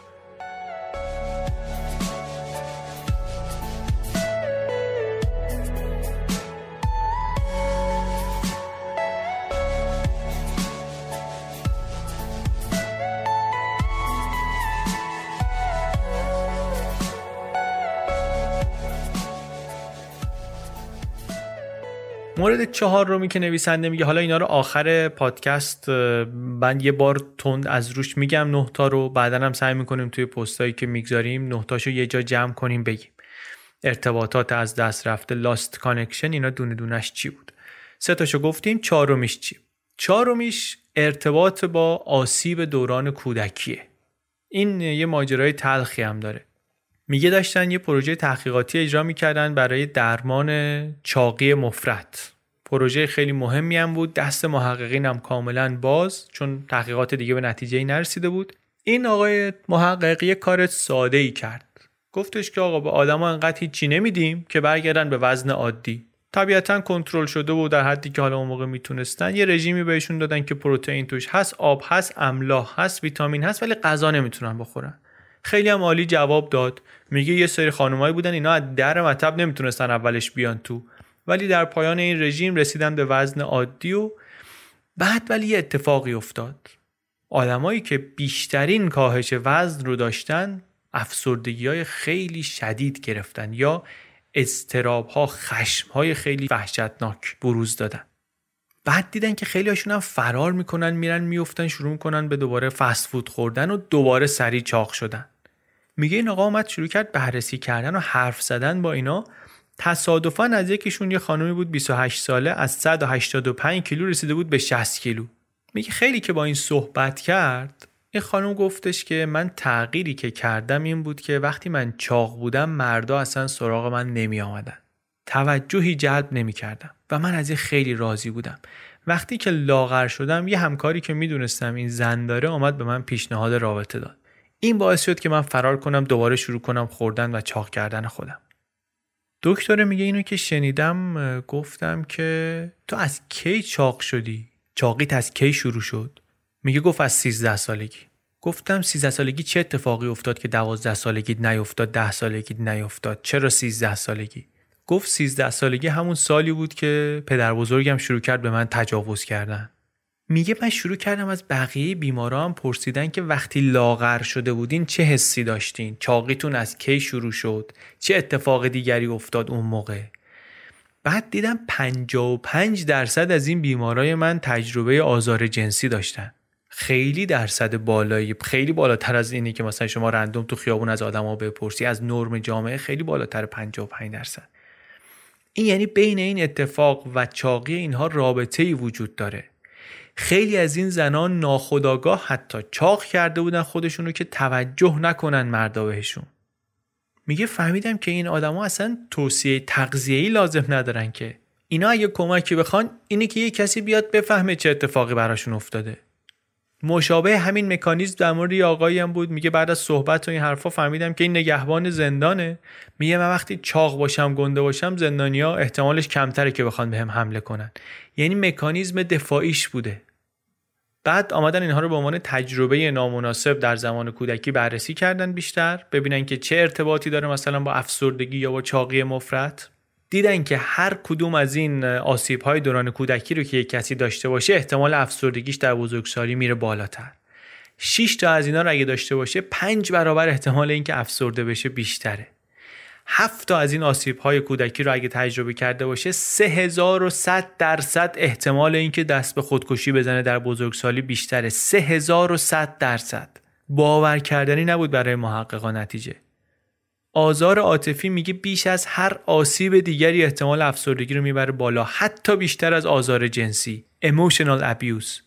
مورد چهار رومی که نویسنده میگه. حالا اینا رو آخر پادکست من یه بار تند از روش میگم نه تا رو. بعدا هم سعی می‌کنیم توی پستایی که می‌گذاریم نه تاشو یه جا جمع کنیم بگیم. ارتباطات از دست رفته Lost Connection اینا دونه دونش چی بود؟ سه تاشو گفتیم چهارمیش چی؟ چهارمیش ارتباط با آسیب دوران کودکیه. این یه ماجرای تلخی هم داره. میگه داشتن یه پروژه تحقیقاتی اجرا می‌کردن برای درمان چاقی مفرط. پروژه خیلی مهمی هم بود. دست محققین هم کاملا باز چون تحقیقات دیگه به نتیجه ای نرسیده بود. این آقای محقق یه کار ساده ای کرد. گفتش که آقا به آدما انقدر هیچی نمیدیم که برگردن به وزن عادی. طبیعتا کنترل شده و در حدی که حالا اون موقع می‌تونستن یه رژیمی بهشون دادن که پروتئین توش هست آب هست املاح هست ویتامین هست ولی غذا نمی‌تونن بخورن. خیلی هم عالی جواب داد. میگه یه سری خانمایی بودن اینا از در مطب نمی‌تونستن اولش بیان تو. ولی در پایان این رژیم رسیدن به وزن عادی و بعد ولی یه اتفاقی افتاد. آدمایی که بیشترین کاهش وزن رو داشتن افسردگی های خیلی شدید گرفتن یا استراب ها خشم های خیلی وحشتناک بروز دادن. بعد دیدن که خیلی هاشون هم فرار می‌کنن میرن میفتن شروع می‌کنن به دوباره فست فود خوردن و دوباره سریع چاق شدن. میگه این آقا اومد شروع کرد بررسی کردن و حرف زدن با اینا. تصادفا از یکیشون یه خانومی بود 28 ساله از 185 کیلو رسیده بود به 60 کیلو میگه خیلی که با این صحبت کرد این خانم گفتش که من تغییری که کردم این بود که وقتی من چاق بودم مردا اصلا سراغ من نمی آمدن. توجهی جلب نمی کردم و من از این خیلی راضی بودم. وقتی که لاغر شدم یه همکاری که می‌دونستم این زن داره آمد به من پیشنهاد رابطه داد. این باعث شد که من فرار کنم دوباره شروع کنم خوردن و چاق کردن خودم. دکتر میگه اینو که شنیدم گفتم که تو از کی چاق شدی؟ چاقیت از کی شروع شد؟ میگه گفت از 13 سالگی گفتم 13 سالگی چه اتفاقی افتاد که 12 سالگی نیفتاد 10 سالگی نیفتاد چرا 13 سالگی گفت 13 سالگی همون سالی بود که پدر بزرگم شروع کرد به من تجاوز کردن میگه من شروع کردم از بقیه بیماران پرسیدن که وقتی لاغر شده بودین چه حسی داشتین؟ چاقیتون از کی شروع شد؟ چه اتفاق دیگری افتاد اون موقع؟ بعد دیدم 55 درصد از این بیمارای من تجربه آزار جنسی داشتن. خیلی درصد بالایی خیلی بالاتر از اینی که مثلا شما رندوم تو خیابون از آدما بپرسی. از نرم جامعه خیلی بالاتر 55 درصد. این یعنی بین این اتفاق و چاقی اینها رابطه ای وجود داره. خیلی از این زنان ناخداگاه حتی چاق کرده بودن خودشون رو که توجه نکنن مردا بهشون. میگه فهمیدم که این آدما اصلا توصیه تغذیه‌ای لازم ندارن که. اینا اگه کمکی بخوان اینه که یه کسی بیاد بفهمه چه اتفاقی براشون افتاده. مشابه همین مکانیزم در مورد آقایی هم بود. میگه بعد از صحبت و این حرفا فهمیدم که این نگهبان زندانه. میگه من وقتی چاق باشم گنده باشم زندانیا احتمالش کمتره که بخوان بهم حمله کنن. یعنی مکانیزم دفاعیش بوده. بعد آمدن اینها رو به عنوان تجربه نامناسب در زمان کودکی بررسی کردن بیشتر. ببینن که چه ارتباطی داره مثلا با افسردگی یا با چاقی مفرط دیدن که هر کدوم از این آسیب های دوران کودکی رو که یک کسی داشته باشه احتمال افسردگیش در بزرگسالی میره بالاتر. 6 تا از اینا رو اگه داشته باشه 5 برابر احتمال اینکه افسرده بشه بیشتره. 7 تا از این آسیب های کودکی رو اگه تجربه کرده باشه 3100 درصد احتمال اینکه دست به خودکشی بزنه در بزرگسالی بیشتره. 3100 درصد. باور کردنی نبود برای محققان نتیجه. آزار عاطفی میگه بیش از هر آسیب دیگری احتمال افسردگی رو می‌بره بالا حتی بیشتر از آزار جنسی. Emotional abuse.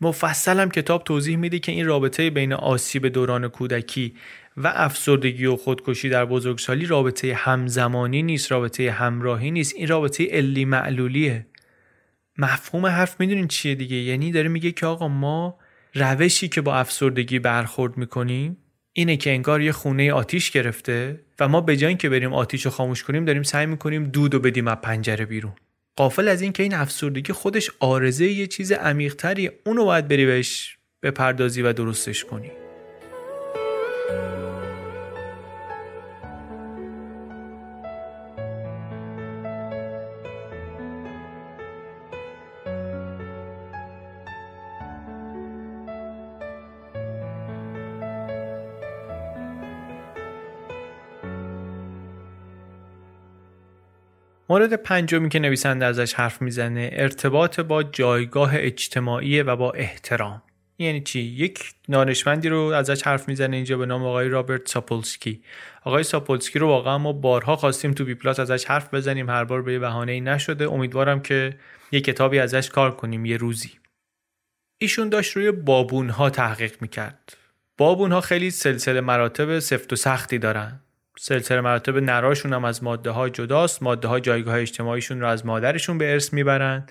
مفصل هم کتاب توضیح میده که این رابطه بین آسیب دوران کودکی و افسردگی و خودکشی در بزرگسالی رابطه همزمانی نیست رابطه همراهی نیست این رابطه علی معلولیه مفهوم حرف می‌دونین چیه دیگه؟ یعنی داره میگه که آقا ما روشی که با افسردگی برخورد می‌کنیم اینه که انگار یه خونه آتیش گرفته و ما به جای که بریم آتیش رو خاموش کنیم داریم سعی می‌کنیم دود و بدیم از پنجره بیرون. قافل از این که این افسردگی خودش آرزه یه چیز عمیقتری اونو باید بری بهش بپردازی و درستش کنی. مورد پنجمی که نویسنده ازش حرف می‌زنه ارتباط با جایگاه اجتماعی و با احترام. یعنی چی؟ یک دانشمندی رو ازش حرف می‌زنه اینجا به نام آقای رابرت ساپولسکی. آقای ساپولسکی رو واقعا ما بارها خواستیم تو بی پلاس ازش حرف بزنیم هر بار به بهانه ای نشده. امیدوارم که یه کتابی ازش کار کنیم یه روزی. ایشون داشت روی بابون ها تحقیق می‌کرد. بابون ها خیلی سلسله مراتب سفت و سختی دارن. سلسله مراتب نراشون هم از ماده ها جداست. ماده ها جایگاه اجتماعیشون رو از مادرشون به ارث می‌برن.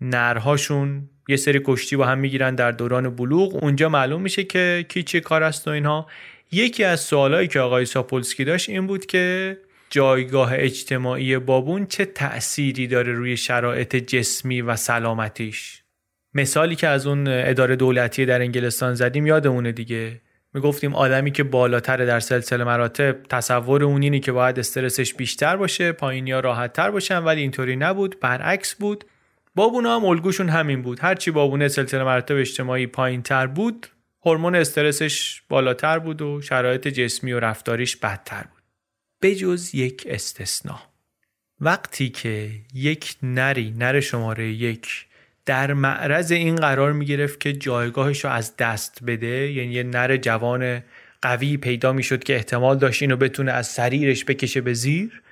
نرهاشون یه سری کشتی با هم می‌گیرن در دوران بلوغ. اونجا معلوم میشه که کی چه کار است و اینها. یکی از سوالایی که آقای ساپولسکی داشت این بود که جایگاه اجتماعی بابون چه تأثیری داره روی شرایط جسمی و سلامتیش؟ مثالی که از اون اداره دولتی در انگلستان زدیم یادمونه دیگه. می‌گفتیم آدمی که بالاتر در سلسله مراتب تصور اون اینی که باید استرسش بیشتر باشه پایینی ها راحت تر باشن ولی اینطوری نبود برعکس بود. بابونا هم الگوشون همین بود. هرچی بابونه سلسله مراتب اجتماعی پایین تر بود هورمون استرسش بالاتر بود و شرایط جسمی و رفتاریش بدتر بود. بجز یک استثنا وقتی که یک نری نر شماره یک در معرض این قرار می گرفت که جایگاهش رو از دست بده. یعنی یه نر جوان قوی پیدا می شد که احتمال داشت اینو بتونه از سریرش بکشه به زیر.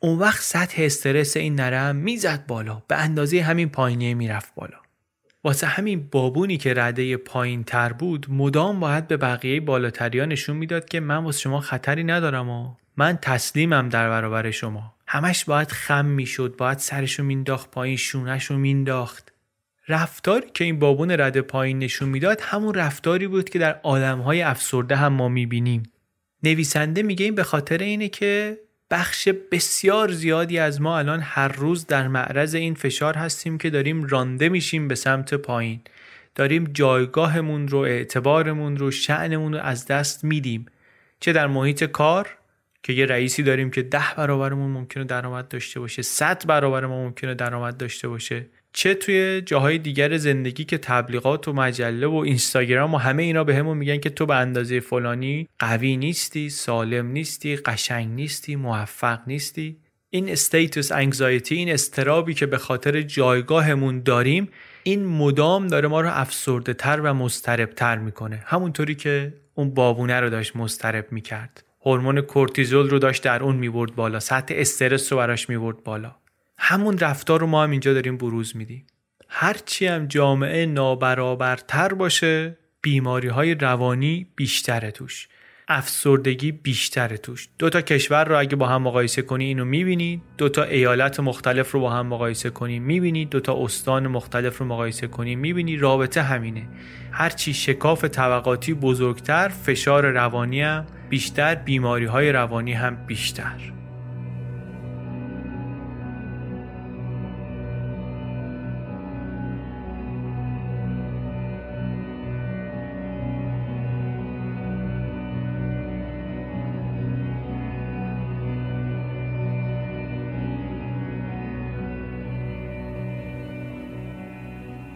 اون وقت سطح استرس این نره هم می‌زد بالا. به اندازه همین پایینه می‌رفت بالا. واسه همین بابونی که رده پایین تر بود مدام باید به بقیه بالاتریا نشون می‌داد که من واسه شما خطری ندارم و من تسلیمم در برابر شما. همش باید خم می‌شد باید سرشو مینداخت پایین شونهشو مینداخت رفتاری که این بابون رده پایین نشون می‌داد همون رفتاری بود که در آدمهای افسرده هم ما می‌بینیم. نویسنده میگه این به خاطر اینه که بخش بسیار زیادی از ما الان هر روز در معرض این فشار هستیم که داریم رانده میشیم به سمت پایین. داریم جایگاهمون رو اعتبارمون رو شعنمون رو از دست میدیم. چه در محیط کار که یه رئیسی داریم که ده برابرمون ممکنه درآمد داشته باشه صد برابر ما ممکنه درآمد داشته باشه. چه توی جاهای دیگر زندگی که تبلیغات و مجله و اینستاگرام و همه اینا به همون میگن که تو به اندازه فلانی قوی نیستی سالم نیستی قشنگ نیستی موفق نیستی. این استیتوس انگزایتی این استرابی که به خاطر جایگاهمون داریم این مدام داره ما رو افسرده تر و مسترب تر می‌کنه. همونطوری که اون بابونه رو داشت مسترب می‌کرد. هورمون کورتیزول رو داشت در اون می‌برد بالا. سطح استرس رو براش می‌برد بالا. همون رفتار رو ما هم اینجا داریم بروز میدیم. هرچی هم جامعه نابرابرتر باشه بیماری های روانی بیشتره توش. افسردگی بیشتره توش. دو تا کشور رو اگه با هم مقایسه کنی اینو می‌بینی. دو تا ایالت مختلف رو با هم مقایسه کنی می‌بینی. دو تا استان مختلف رو مقایسه کنی می‌بینی. رابطه همینه. هرچی شکاف طبقاتی بزرگتر فشار روانی هم بیشتر بیماری های روانی هم بیشتر.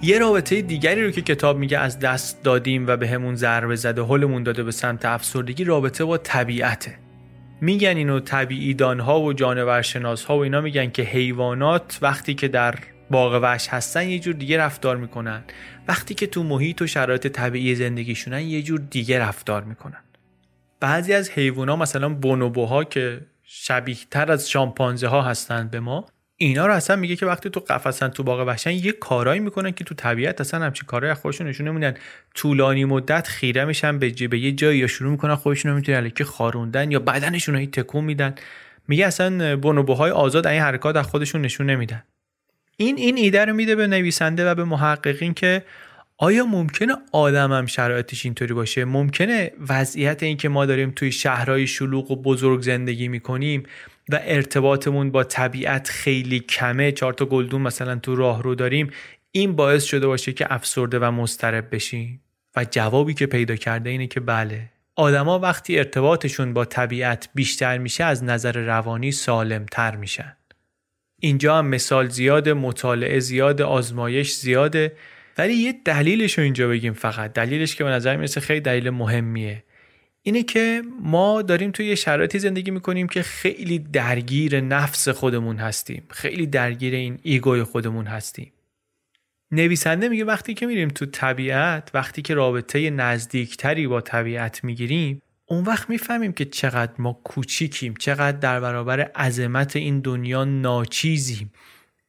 یه رابطه دیگری رو که کتاب میگه از دست دادیم و به همون ضربه زده حلمون داده به سمت افسردگی رابطه با طبیعته. میگن اینو طبیعی دانها و جانورشناس ها و اینا میگن که حیوانات وقتی که در باغ وحش هستن یه جور دیگه رفتار می‌کنن. وقتی که تو محیط و شرایط طبیعی زندگیشونن یه جور دیگه رفتار می‌کنن. بعضی از حیوانات مثلا بونوبوها که شبیه تر از شامپانزه ها هستند به ما اینا رو اصلا میگه که وقتی تو قفسن تو باغ وحشن یه کارایی می‌کنن که تو طبیعت اصلا همچین کارهای خودشون نشون نمیدن. طولانی مدت خیره میشن به, به یه جایی یا شروع می‌کنن خودشون رو می‌تونن که خاروندن یا بدنشون رو تکون میدن. میگه اصلا بونوبوهای آزاد این حرکات از خودشون نشون نمیدن. این این ایده رو میده به نویسنده و به محققین که آیا ممکنه آدم هم شرایطش اینطوری باشه؟ ممکنه وضعیت این که ما داریم توی شهرهای شلوغ و بزرگ زندگی می‌کنیم و ارتباطمون با طبیعت خیلی کمه. چهار تا گلدون مثلا تو راه رو داریم. این باعث شده باشه که افسرده و مضطرب بشیم. و جوابی که پیدا کرده اینه که بله آدما وقتی ارتباطشون با طبیعت بیشتر میشه از نظر روانی سالم تر میشن. اینجا هم مثال زیاد مطالعه زیاد آزمایش زیاده. ولی یه دلیلش رو اینجا بگیم فقط. دلیلش که به نظر می‌رسه خیلی دلیل مهمیه. اینه که ما داریم توی یه شرایطی زندگی می‌کنیم که خیلی درگیر نفس خودمون هستیم. خیلی درگیر این ایگوی خودمون هستیم. نویسنده میگه وقتی که میریم تو طبیعت وقتی که رابطه نزدیکتری با طبیعت می‌گیریم اون وقت می‌فهمیم که چقدر ما کوچیکیم چقدر در برابر عظمت این دنیا ناچیزیم.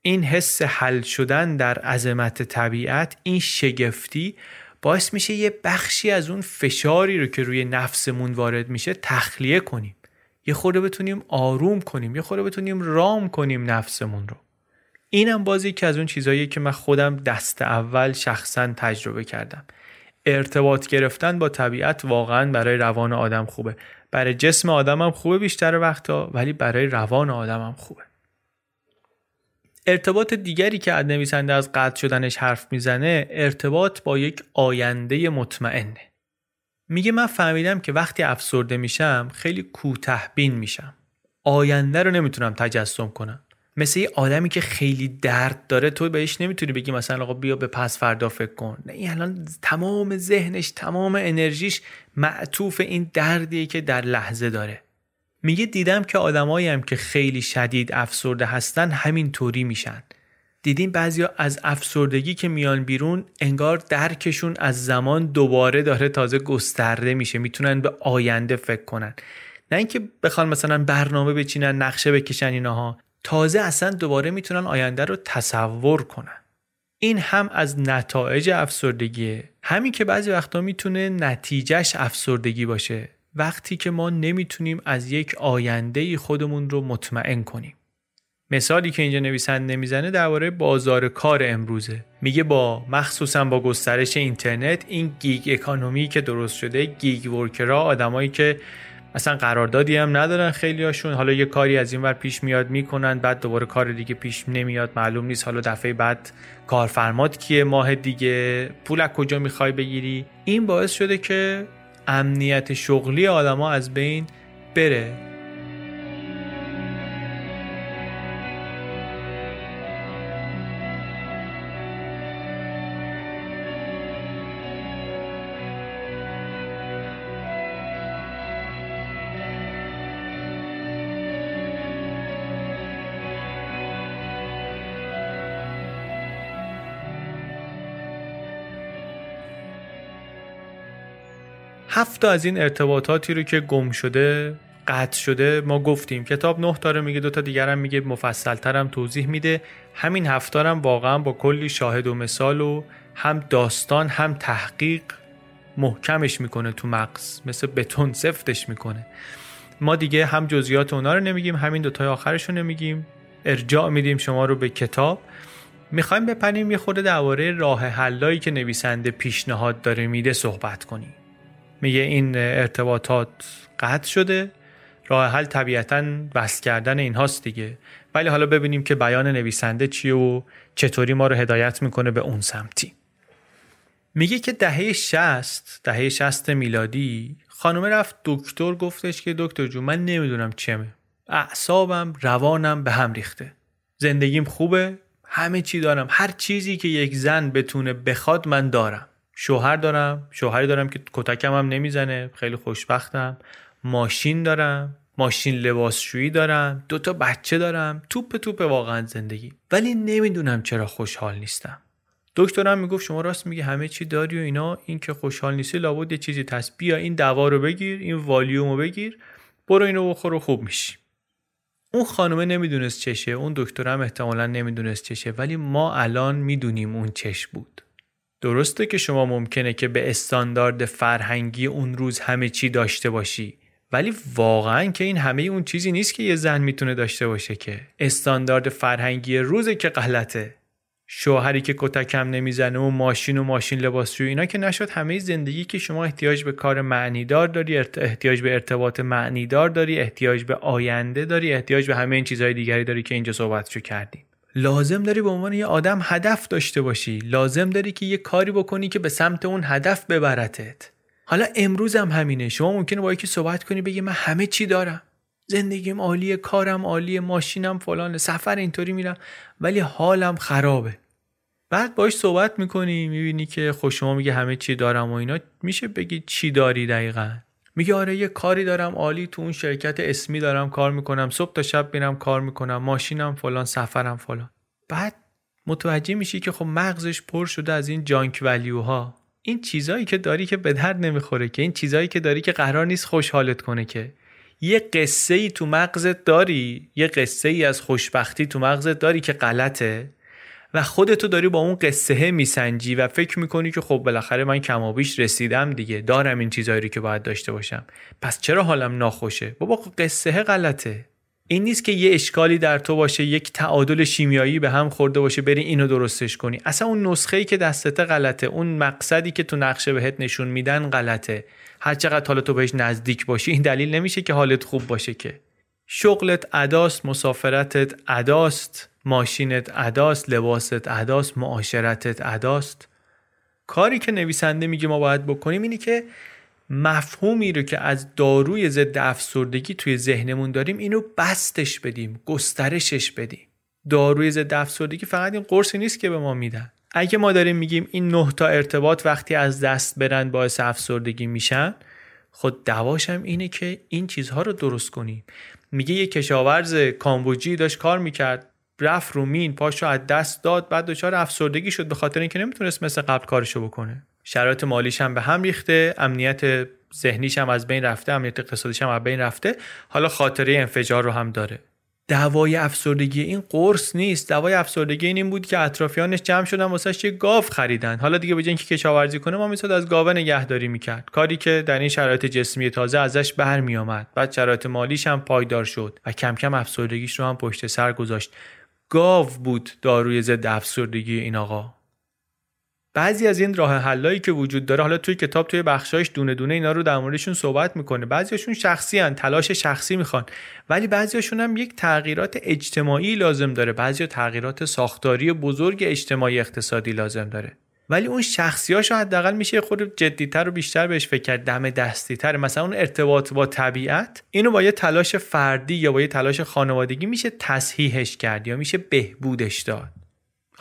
این حس حل شدن در عظمت طبیعت این شگفتی باعث میشه یه بخشی از اون فشاری رو که روی نفسمون وارد میشه تخلیه کنیم. یه خورده بتونیم آروم کنیم یه خورده بتونیم رام کنیم نفسمون رو. اینم بازی که از اون چیزایی که من خودم دست اول شخصا تجربه کردم. ارتباط گرفتن با طبیعت واقعا برای روان آدم خوبه. برای جسم آدمم خوبه بیشتر وقتا ولی برای روان آدمم خوبه. ارتباط دیگری که نویسنده از قطع شدنش حرف می‌زنه ارتباط با یک آینده مطمئنه. میگه من فهمیدم که وقتی افسرده میشم خیلی کوته بین میشم. آینده رو نمی‌تونم تجسم کنم. مثل یه آدمی که خیلی درد داره تو بهش نمی‌تونی بگی مثلا آقا بیا به پس فردا فکر کن. نه این الان تمام ذهنش تمام انرژیش معطوف این دردیه که در لحظه داره. میگه دیدم که آدمایی هم که خیلی شدید افسرده هستن همین طوری میشن. دیدیم بعضیا از افسردگی که میان بیرون انگار درکشون از زمان دوباره داره تازه گسترده میشه می‌تونن به آینده فکر کنن. نه اینکه بخوان مثلا برنامه بچینن نقشه بکشن اینها تازه اصلا دوباره می‌تونن آینده رو تصور کنن. این هم از نتایج افسردگیه. همین که بعضی وقتا می‌تونه نتیجهش افسردگی باشه. وقتی که ما نمی‌تونیم از یک آینده خودمون رو مطمئن کنیم. مثالی که اینجا نویسنده نمی‌زنه درباره بازار کار امروزه. میگه با مخصوصا با گسترش اینترنت این گیگ اکانومی که درست شده گیگ ورکرها آدمایی که اصلا قراردادی هم ندارن خیلی هاشون حالا یه کاری از این ور پیش میاد می‌کنن بعد دوباره کار دیگه پیش نمیاد معلوم نیست حالا دفعه بعد کارفرمات کیه ماه دیگه پول از کجا می‌خوای بگیری. این باعث شده که امنیت شغلی آدما از بین بره. هفت از این ارتباطاتی رو که گم شده قطع شده ما گفتیم. کتاب نه داره میگه دوتا دیگر هم میگه مفصل ترم توضیح میده. همین هفتارم واقعا با کلی شاهد و مثال و هم داستان هم تحقیق محکمش می‌کنه تو مغز. مثل بتون سفتش می‌کنه. ما دیگه هم جزئیات اونا رو نمیگیم همین دوتای آخرش رو نمیگیم. ارجاع میدیم شما رو به کتاب. می‌خوایم بپنیم یه خورده درباره راه حلایی که نویسنده پیشنهاد داره میده صحبت کنیم. میگه این ارتباطات قطع شده. راه حل طبیعتا وصل کردن اینهاست دیگه. ولی حالا ببینیم که بیان نویسنده چیه و چطوری ما رو هدایت می‌کنه به اون سمتی. میگه که دهه 60 دهه 60 میلادی خانومه رفت دکتر گفتش که دکتر جون من نمی‌دونم چمه. اعصابم روانم به هم ریخته. زندگیم خوبه همه چی دارم. هر چیزی که یک زن بتونه بخواد من دارم. شوهر دارم. شوهری دارم که کتکم هم نمی‌زنه. خیلی خوشبختم. ماشین دارم. ماشین لباسشویی دارم. دو تا بچه دارم. توپ توپ واقعا زندگی. ولی نمی‌دونم چرا خوشحال نیستم. دکترم می‌گفت شما راست میگه همه چی داری و اینا. این که خوشحال نیستی لابد یه چیزی هست. بیا این دوا رو بگیر این والیوم رو بگیر. برو اینو بخور و خوب میشی. اون خانومه نمی‌دونست چشه. اون دکترم احتمالا نمی‌دونست چشه. ولی ما الان می‌دونیم اون چش بود. درسته که شما ممکنه که به استاندارد فرهنگی اون روز همه چی داشته باشی ولی واقعا که این همه اون چیزی نیست که یه زن می‌تونه داشته باشه که استاندارد فرهنگی روزه که غلطه. شوهری که کتکم نمی‌زنه و ماشین و ماشین لباسشویی اینا که نشد همه زندگی که شما احتیاج به کار معنیدار داری احتیاج به ارتباط معنیدار داری احتیاج به آینده داری احتیاج به همه این چیزهای دیگری داری که اینجا صحبتشو کردیم. لازم داری به عنوان یه آدم هدف داشته باشی. لازم داری که یه کاری بکنی که به سمت اون هدف ببرتت. حالا امروز هم همینه. شما ممکنه با یکی صحبت کنی بگی من همه چی دارم. زندگیم عالیه کارم عالیه ماشینم فلان سفر اینطوری میرم ولی حالم خرابه. بعد باش صحبت می‌کنی می‌بینی که خوش شما میگه همه چی دارم و اینا. میشه بگی چی داری دقیقا؟ میگه آره یه کاری دارم عالی تو اون شرکت اسمی دارم کار می‌کنم صبح تا شب میرم کار می‌کنم ماشینم فلان سفرم فلان. بعد متوجه میشی که خب مغزش پر شده از این جانک ولیوها. این چیزایی که داری که به درد نمی‌خوره که این چیزایی که داری که قرار نیست خوشحالت کنه که. یه قصه ای تو مغزت داری یه قصه ای از خوشبختی تو مغزت داری که غلطه. و خودتو داری با اون قصه میسنجی و فکر می‌کنی که خب بالاخره من کمابیش رسیدم دیگه دارم این چیزایی رو که باید داشته باشم. پس چرا حالم ناخوشه؟ بابا قصه غلطه. این نیست که یه اشکالی در تو باشه یک تعادل شیمیایی به هم خورده باشه بری اینو درستش کنی. اصلا اون نسخه ای که دستت غلطه اون مقصدی که تو نقشه بهت نشون میدن غلطه. هر چقدر حالا تو بهش نزدیک باشی این دلیل نمیشه که حالت خوب باشه که. شغلت اداست مسافرتت اداست ماشینت اداست لباست اداست معاشرتت اداست. کاری که نویسنده میگه ما باید بکنیم اینه که مفهومی رو که از داروی ضد افسردگی توی ذهنمون داریم اینو بستش بدیم گسترشش بدیم. داروی ضد افسردگی فقط این قرصی نیست که به ما میدن. اگه ما داریم میگیم این نه تا ارتباط وقتی از دست برن باعث افسردگی میشن خود دواشم اینه که این چیزها رو درست کنیم. میگه یه کشاورز کامبوجی داشت کار می‌کرد. رفت رو مین پاشو از دست داد بعد دچار افسردگی شد به خاطر اینکه نمی‌تونست مثل قبل کارشو بکنه. شرایط مالیش هم به هم ریخته امنیت ذهنیش هم از بین رفته امنیت اقتصادیش هم از بین رفته. حالا خاطره انفجار رو هم داره. دوای افسردگی این قرص نیست. دوای افسردگی این, این بود که اطرافیانش جمع شدن واسش یه گاو خریدن. حالا دیگه به اینکه کشاورزی کنه ما میساد از گاوه نگهداری می‌کرد. کاری که در این شرایط جسمی تازه ازش برمیآمد. بعد شرایط مالیش هم پایدار شد و کم کم افسردگیش رو هم پشت سر گذاشت. گاو بود داروی ضد افسردگی این آقا. بعضی از این راه حلایی که وجود داره حالا توی کتاب توی بخشایش دونه دونه اینا رو در موردشون صحبت می‌کنه. بعضیاشون شخصی هن. تلاش شخصی می‌خوان. ولی بعضیاشون هم یک تغییرات اجتماعی لازم داره. بعضی تغییرات ساختاری بزرگ اجتماعی اقتصادی لازم داره. ولی اون شخصیاشو حداقل میشه خود جدیتر و بیشتر بهش فکر کرد دم دستیتر مثلا اون ارتباط با طبیعت اینو با یه تلاش فردی یا با یه تلاش خانوادگی میشه تصحیحش کرد یا میشه بهبودش داد.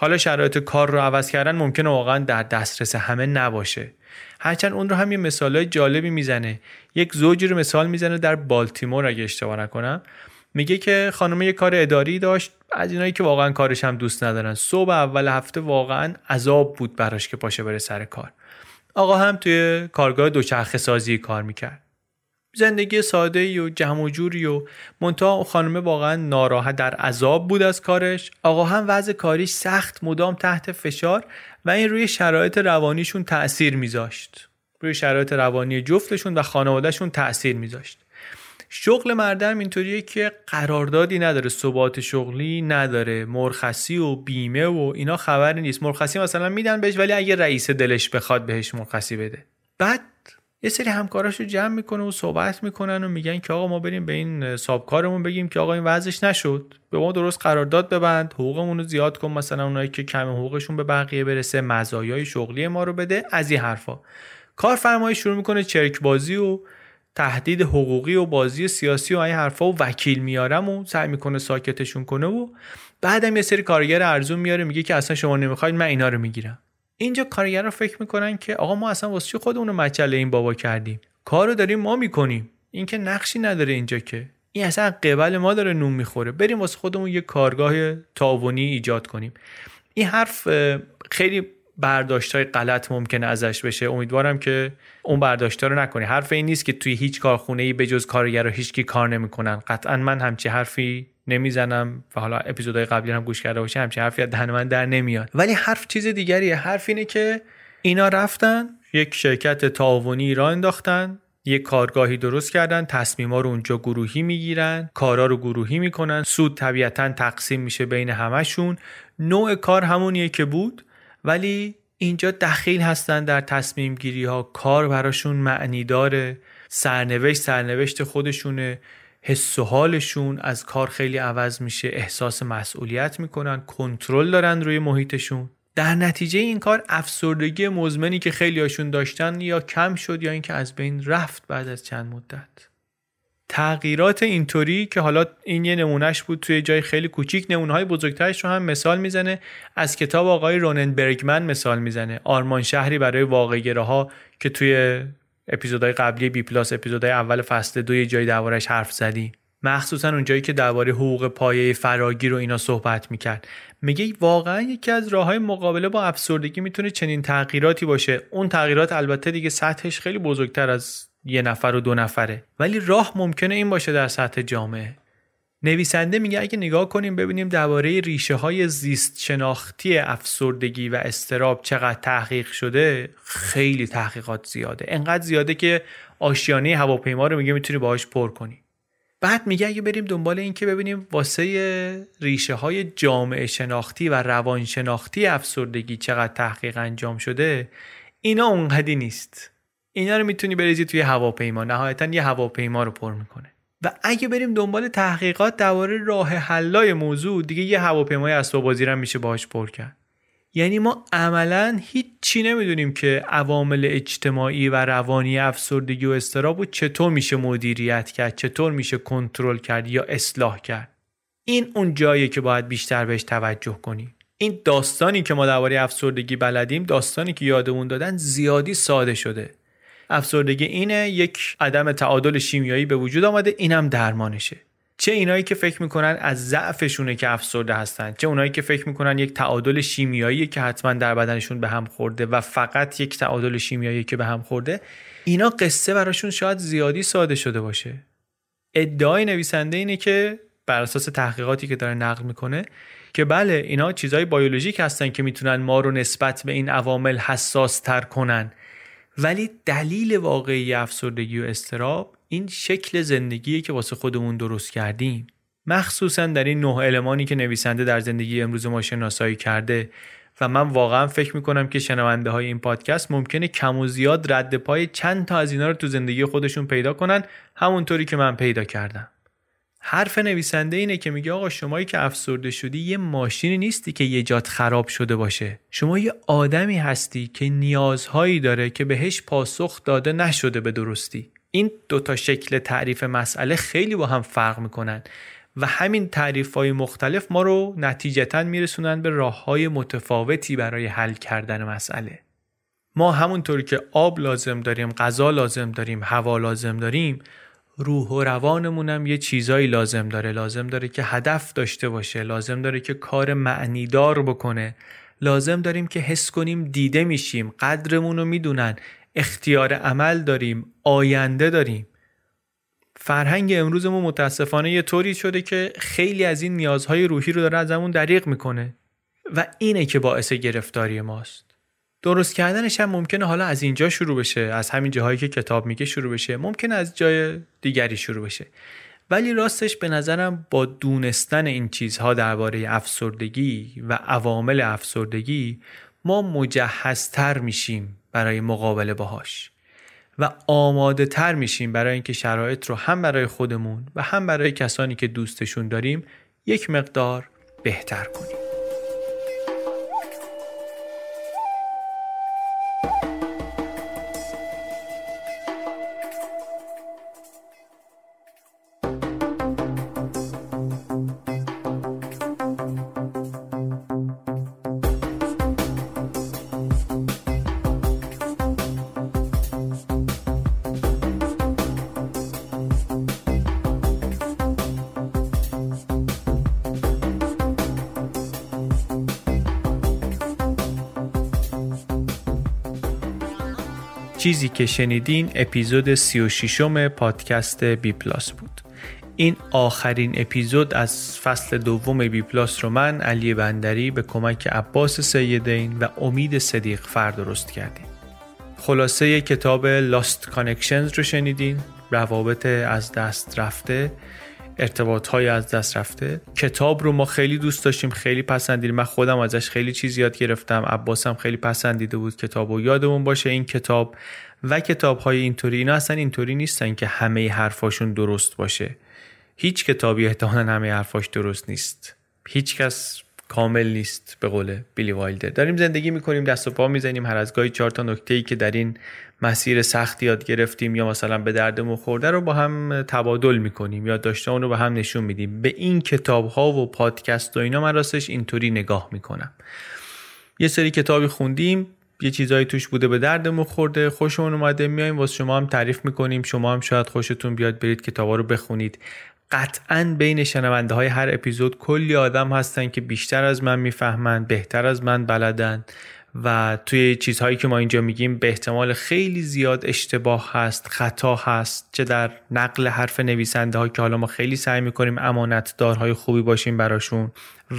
حالا شرایط کار رو عوض کردن ممکنه واقعا در دسترس همه نباشه. هرچند اون رو هم یه مثالای جالبی می‌زنه. یک زوجی رو مثال می‌زنه در بالتیمور اگه اشتباه نکنم. میگه که خانم یه کار اداری داشت از اینایی که واقعا کارش هم دوست ندارن. صبح اول هفته واقعا عذاب بود براش که پاشه بره سر کار. آقا هم توی کارگاه دوچرخه سازی کار می‌کرد. زندگی ساده و جمع و جوری و منتها خانمه واقعا ناراحت در عذاب بود از کارش. آقا هم وضع کاریش سخت مدام تحت فشار و این روی شرایط روانیشون تأثیر میذاشت. روی شرایط روانی جفتشون و خانوادهشون تأثیر میذاشت. شغل مردم اینطوریه که قراردادی نداره ثبات شغلی نداره مرخصی و بیمه و اینا خبری نیست. مرخصی مثلا میدن بهش ولی اگه رئیس دلش بخواد بهش مرخصی بده. بعد یه سری همکاراشو جمع می‌کنه و صحبت می‌کنن و میگن که آقا ما بریم به این سابکارمون بگیم که آقا این وضعش نشد. به ما درست قرارداد ببند. حقوقمون رو زیاد کن. مثلا اونایی که کم حقوقشون به بقیه برسه مزایای شغلی ما رو بده. از این حرفا. کارفرمایی شروع می‌کنه چرک بازی و تهدید حقوقی و بازی سیاسی و این حرفا و وکیل میارم و سعی می‌کنه ساکتشون کنه و بعدم یه سری کارگر ارزون میاره میگه که اصلا شما نمی‌خواید من اینا رو می‌گیرم. اینجا کارگرا فکر می‌کنن که آقا ما اصلا واسه خودمون رو مچله این بابا کردیم؟ کارو داریم ما می‌کنیم. این که نقشی نداره اینجا که. این اصلا قبل ما داره نون می‌خوره. بریم واسه خودمون یه کارگاه تاونی ایجاد کنیم. این حرف خیلی برداشت های غلط ممکنه ازش بشه. امیدوارم که اون برداشت رو نکنی. حرف این نیست که توی هیچ کارخونه ای به جز کارگر رو هیچکی کار نمی‌کنن. قطعا من همچی حرفی نمی‌زنم و حالا اپیزودهای قبلی هم گوش کرده باشه همچین حرفی از من در نمیاد. ولی حرف چیز دیگریه. حرف اینه که اینا رفتن یک شرکت تعاونی را انداختن یک کارگاهی درست کردن تصمیما رو اونجا گروهی می‌گیرن کارا رو گروهی می‌کنن سود طبیعتا تقسیم میشه بین همشون نوع کار همونیه که بود ولی اینجا دخیل هستن در تصمیم گیری ها کار براشون معنی داره. سرنوشت سرنوشت خودشونه. حس و حالشون از کار خیلی عوض میشه احساس مسئولیت می‌کنن کنترل دارن روی محیطشون. در نتیجه این کار افسردگی مزمنی که خیلی هاشون داشتن یا کم شد یا اینکه از بین رفت بعد از چند مدت. تغییرات اینطوری که حالا این یه نمونهش بود توی جای خیلی کوچیک نمونه های بزرگترش رو هم مثال می‌زنه. از کتاب آقای رونن برگمن مثال می‌زنه. آرمان شهری برای واقعگره ها که توی اپیزودهای قبلی بی پلاس اپیزودهای اول فصل دو یه جایی دربارش حرف زدیم. مخصوصا اونجایی که درباره حقوق پایه فراگیر و اینا صحبت می‌کرد. میگه واقعا یکی از راه های مقابله با افسردگی می‌تونه چنین تغییراتی باشه. اون تغییرات البته دیگه سطحش خیلی بزرگتر از یه نفر و دو نفره. ولی راه ممکنه این باشه در سطح جامعه. نویسنده میگه اگه نگاه کنیم ببینیم درباره ریشه های زیست شناختی افسردگی و استراب چقدر تحقیق شده خیلی تحقیقات زیاده. انقدر زیاده که آشیانه هواپیما رو میگه می‌تونی باهاش پر کنی. بعد میگه اگه بریم دنبال این که ببینیم واسه ریشه های جامعه شناختی و روان شناختی افسردگی چقدر تحقیق انجام شده اینا اونقدی نیست. اینا رو می‌تونی بریزی توی هواپیما. نهایتا یه هواپیما رو پر می‌کنه. و اگه بریم دنبال تحقیقات درباره راه حلای موضوع دیگه یه هواپیمای اسباب بازی هم میشه باهاش پر کرد. یعنی ما عملا هیچی نمی‌دونیم که عوامل اجتماعی و روانی افسردگی و استراب چطور میشه مدیریت کرد چطور میشه کنترل کرد یا اصلاح کرد. این اون جاییه که باید بیشتر بهش توجه کنیم. این داستانی که ما درباره افسردگی بلدیم داستانی که یادمون دادن زیادی ساده شده. افسردگی اینه یک عدم تعادل شیمیایی به وجود آمده اینم درمانشه. چه اینایی که فکر می‌کنن از ضعفشونه که افسرده هستن چه اونایی که فکر می‌کنن یک تعادل شیمیایی که حتما در بدنشون به هم خورده و فقط یک تعادل شیمیایی که به هم خورده اینا قصه براشون شاید زیادی ساده شده باشه. ادعای نویسنده اینه که بر اساس تحقیقاتی که داره نقل می‌کنه که بله اینا چیزهای بیولوژیک هستن که می‌تونن ما رو نسبت به این عوامل حساس تر کنن. ولی دلیل واقعی افسردگی و استراب این شکل زندگیه که واسه خودمون درست کردیم. مخصوصا در این نه المانی که نویسنده در زندگی امروز ما شناسایی کرده و من واقعا فکر می‌کنم که شنونده های این پادکست ممکنه کم و زیاد رد پای چند تا از اینا رو تو زندگی خودشون پیدا کنن همونطوری که من پیدا کردم. حرف نویسنده اینه که میگه آقا شمایی که افسرده شدی یه ماشینی نیستی که یه جات خراب شده باشه. شما یه آدمی هستی که نیازهایی داره که بهش پاسخ داده نشده به درستی. این دوتا شکل تعریف مسئله خیلی با هم فرق می‌کنن و همین تعریف های مختلف ما رو نتیجتا میرسونن به راه های متفاوتی برای حل کردن مسئله. ما همونطور که آب لازم داریم غذا لازم داریم هوا لازم داریم روح و روانمونم یه چیزایی لازم داره. لازم داره که هدف داشته باشه. لازم داره که کار معنیدار بکنه. لازم داریم که حس کنیم دیده میشیم. قدرمون رو می‌دونن. اختیار عمل داریم. آینده داریم. فرهنگ امروزمون متاسفانه یه طوری شده که خیلی از این نیازهای روحی رو داره ازمون دریغ می‌کنه. و اینه که باعث گرفتاری ماست. درست کردنش هم ممکنه حالا از اینجا شروع بشه از همین جاهایی که کتاب میگه شروع بشه ممکنه از جای دیگری شروع بشه. ولی راستش به نظرم با دونستن این چیزها درباره افسردگی و عوامل افسردگی ما مجهزتر میشیم برای مقابله باهاش و آماده تر میشیم برای اینکه شرایط رو هم برای خودمون و هم برای کسانی که دوستشون داریم یک مقدار بهتر کنیم. چیزی که شنیدین اپیزود 36 م پادکست بی پلاس بود. این آخرین اپیزود از فصل دوم بی پلاس رو من علی بندری به کمک عباس سیدین و امید صدیق فر درست کردیم. خلاصه کتاب Lost Connections رو شنیدین. روابط از دست رفته. ارتباط های از دست رفته. کتاب رو ما خیلی دوست داشتیم خیلی پسندیدیم. من خودم ازش خیلی چیز یاد گرفتم. عباسم خیلی پسندیده بود کتاب و یادمون باشه این کتاب و کتاب های اینطوری. اینا اصلا اینطوری نیستن که همه حرفاشون درست باشه. هیچ کتابی احتمالا همه حرفاش درست نیست. هیچ کس کامل نیست به قول بیلی وایلدر. داریم زندگی می‌کنیم دست و پا می‌زنیم هر از گاهی چهار تا نکته ای که در این مسیر سخت یاد گرفتیم یا مثلا به دردمون خورده رو با هم تبادل می‌کنیم یا داشته اون رو به هم نشون میدیم. به این کتاب ها و پادکست و اینا من راستش اینطوری نگاه می‌کنم. یه سری کتابی خوندیم یه چیزایی توش بوده به دردمون خورده خوشمون اومده میایم واسه شما هم تعریف می‌کنیم. شما هم شاید خوشتون بیاد برید کتابا رو بخونید. قطعا بین شنونده های هر اپیزود کلی آدم هستن که بیشتر از من می‌فهمن بهتر از من بلدن. و توی چیزهایی که ما اینجا میگیم به احتمال خیلی زیاد اشتباه هست خطا هست چه در نقل حرف نویسنده ها که حالا ما خیلی سعی می‌کنیم امانتدارهای خوبی باشیم براشون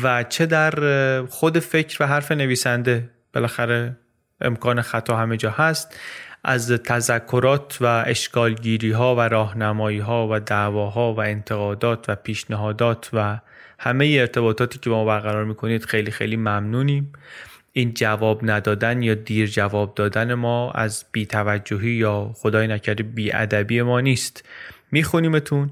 و چه در خود فکر و حرف نویسنده بالاخره امکان خطا همه جا هست از تذکرات و اشکالگیری ها و راهنمایی ها و دعواها و انتقادات و پیشنهادات و همه ارتباطاتی که با ما برقرار می‌کنید خیلی خیلی ممنونیم. این جواب ندادن یا دیر جواب دادن ما از بیتوجهی یا خدای نکرده بیادبی ما نیست. میخونیمتون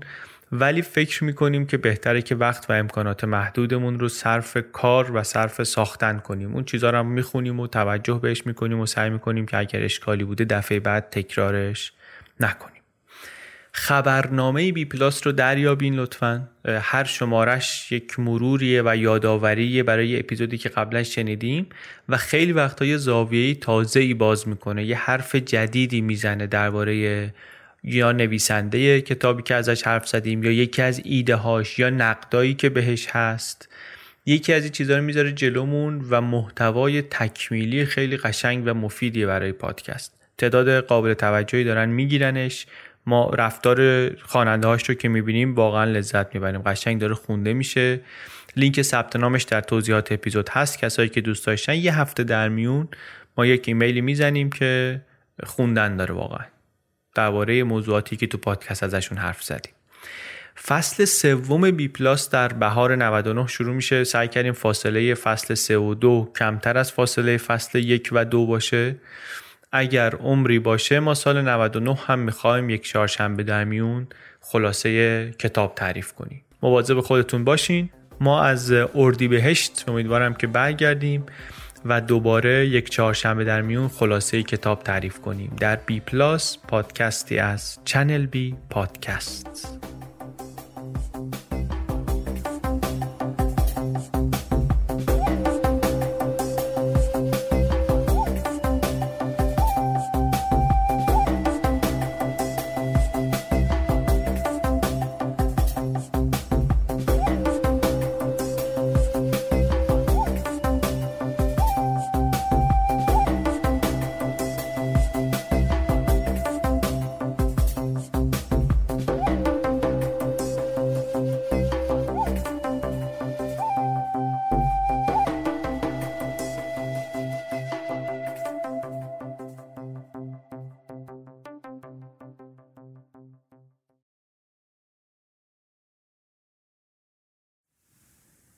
ولی فکر می‌کنیم که بهتره که وقت و امکانات محدودمون رو صرف کار و صرف ساختن کنیم. اون چیزها رو می‌خونیم و توجه بهش می‌کنیم و سعی می‌کنیم که اگر اشکالی بوده دفعه بعد تکرارش نکنیم. خبرنامه بی پلاس رو دریابین لطفا. هر شمارش یک مروریه و یادآوریه برای اپیزودی که قبلا شنیدیم و خیلی وقتا یه زاویه تازه ای باز می‌کنه. یه حرف جدیدی می‌زنه درباره یا نویسنده کتابی که ازش حرف زدیم یا یکی از ایده هاش یا نقدایی که بهش هست. یکی از این چیزها رو می‌ذاره جلومون و محتوای تکمیلی خیلی قشنگ و مفیدیه برای پادکست. تعداد قابل توجهی دارن میگیرنش. ما رفتار خواننده هاش رو که می‌بینیم واقعا لذت می‌بریم. قشنگ داره خونده میشه. لینک ثبت نامش در توضیحات اپیزود هست. کسایی که دوست داشتن یه هفته در میون ما یک ایمیلی می‌زنیم که خوندن داره واقعا. درباره موضوعاتی که تو پادکست ازشون حرف زدیم. فصل سوم بی پلاس در بهار 99 شروع میشه. سعی کردیم فاصله فصل 3 و 2 کمتر از فاصله فصل 1 و 2 باشه. اگر عمری باشه ما سال 99 هم می‌خوایم یک چهارشنبه در میون خلاصه کتاب تعریف کنیم. مواظب خودتون باشین. ما از اردیبهشت امیدوارم که برگردیم و دوباره یک چهارشنبه در میون خلاصه کتاب تعریف کنیم. در بی پلاس پادکستی از چنل بی پادکست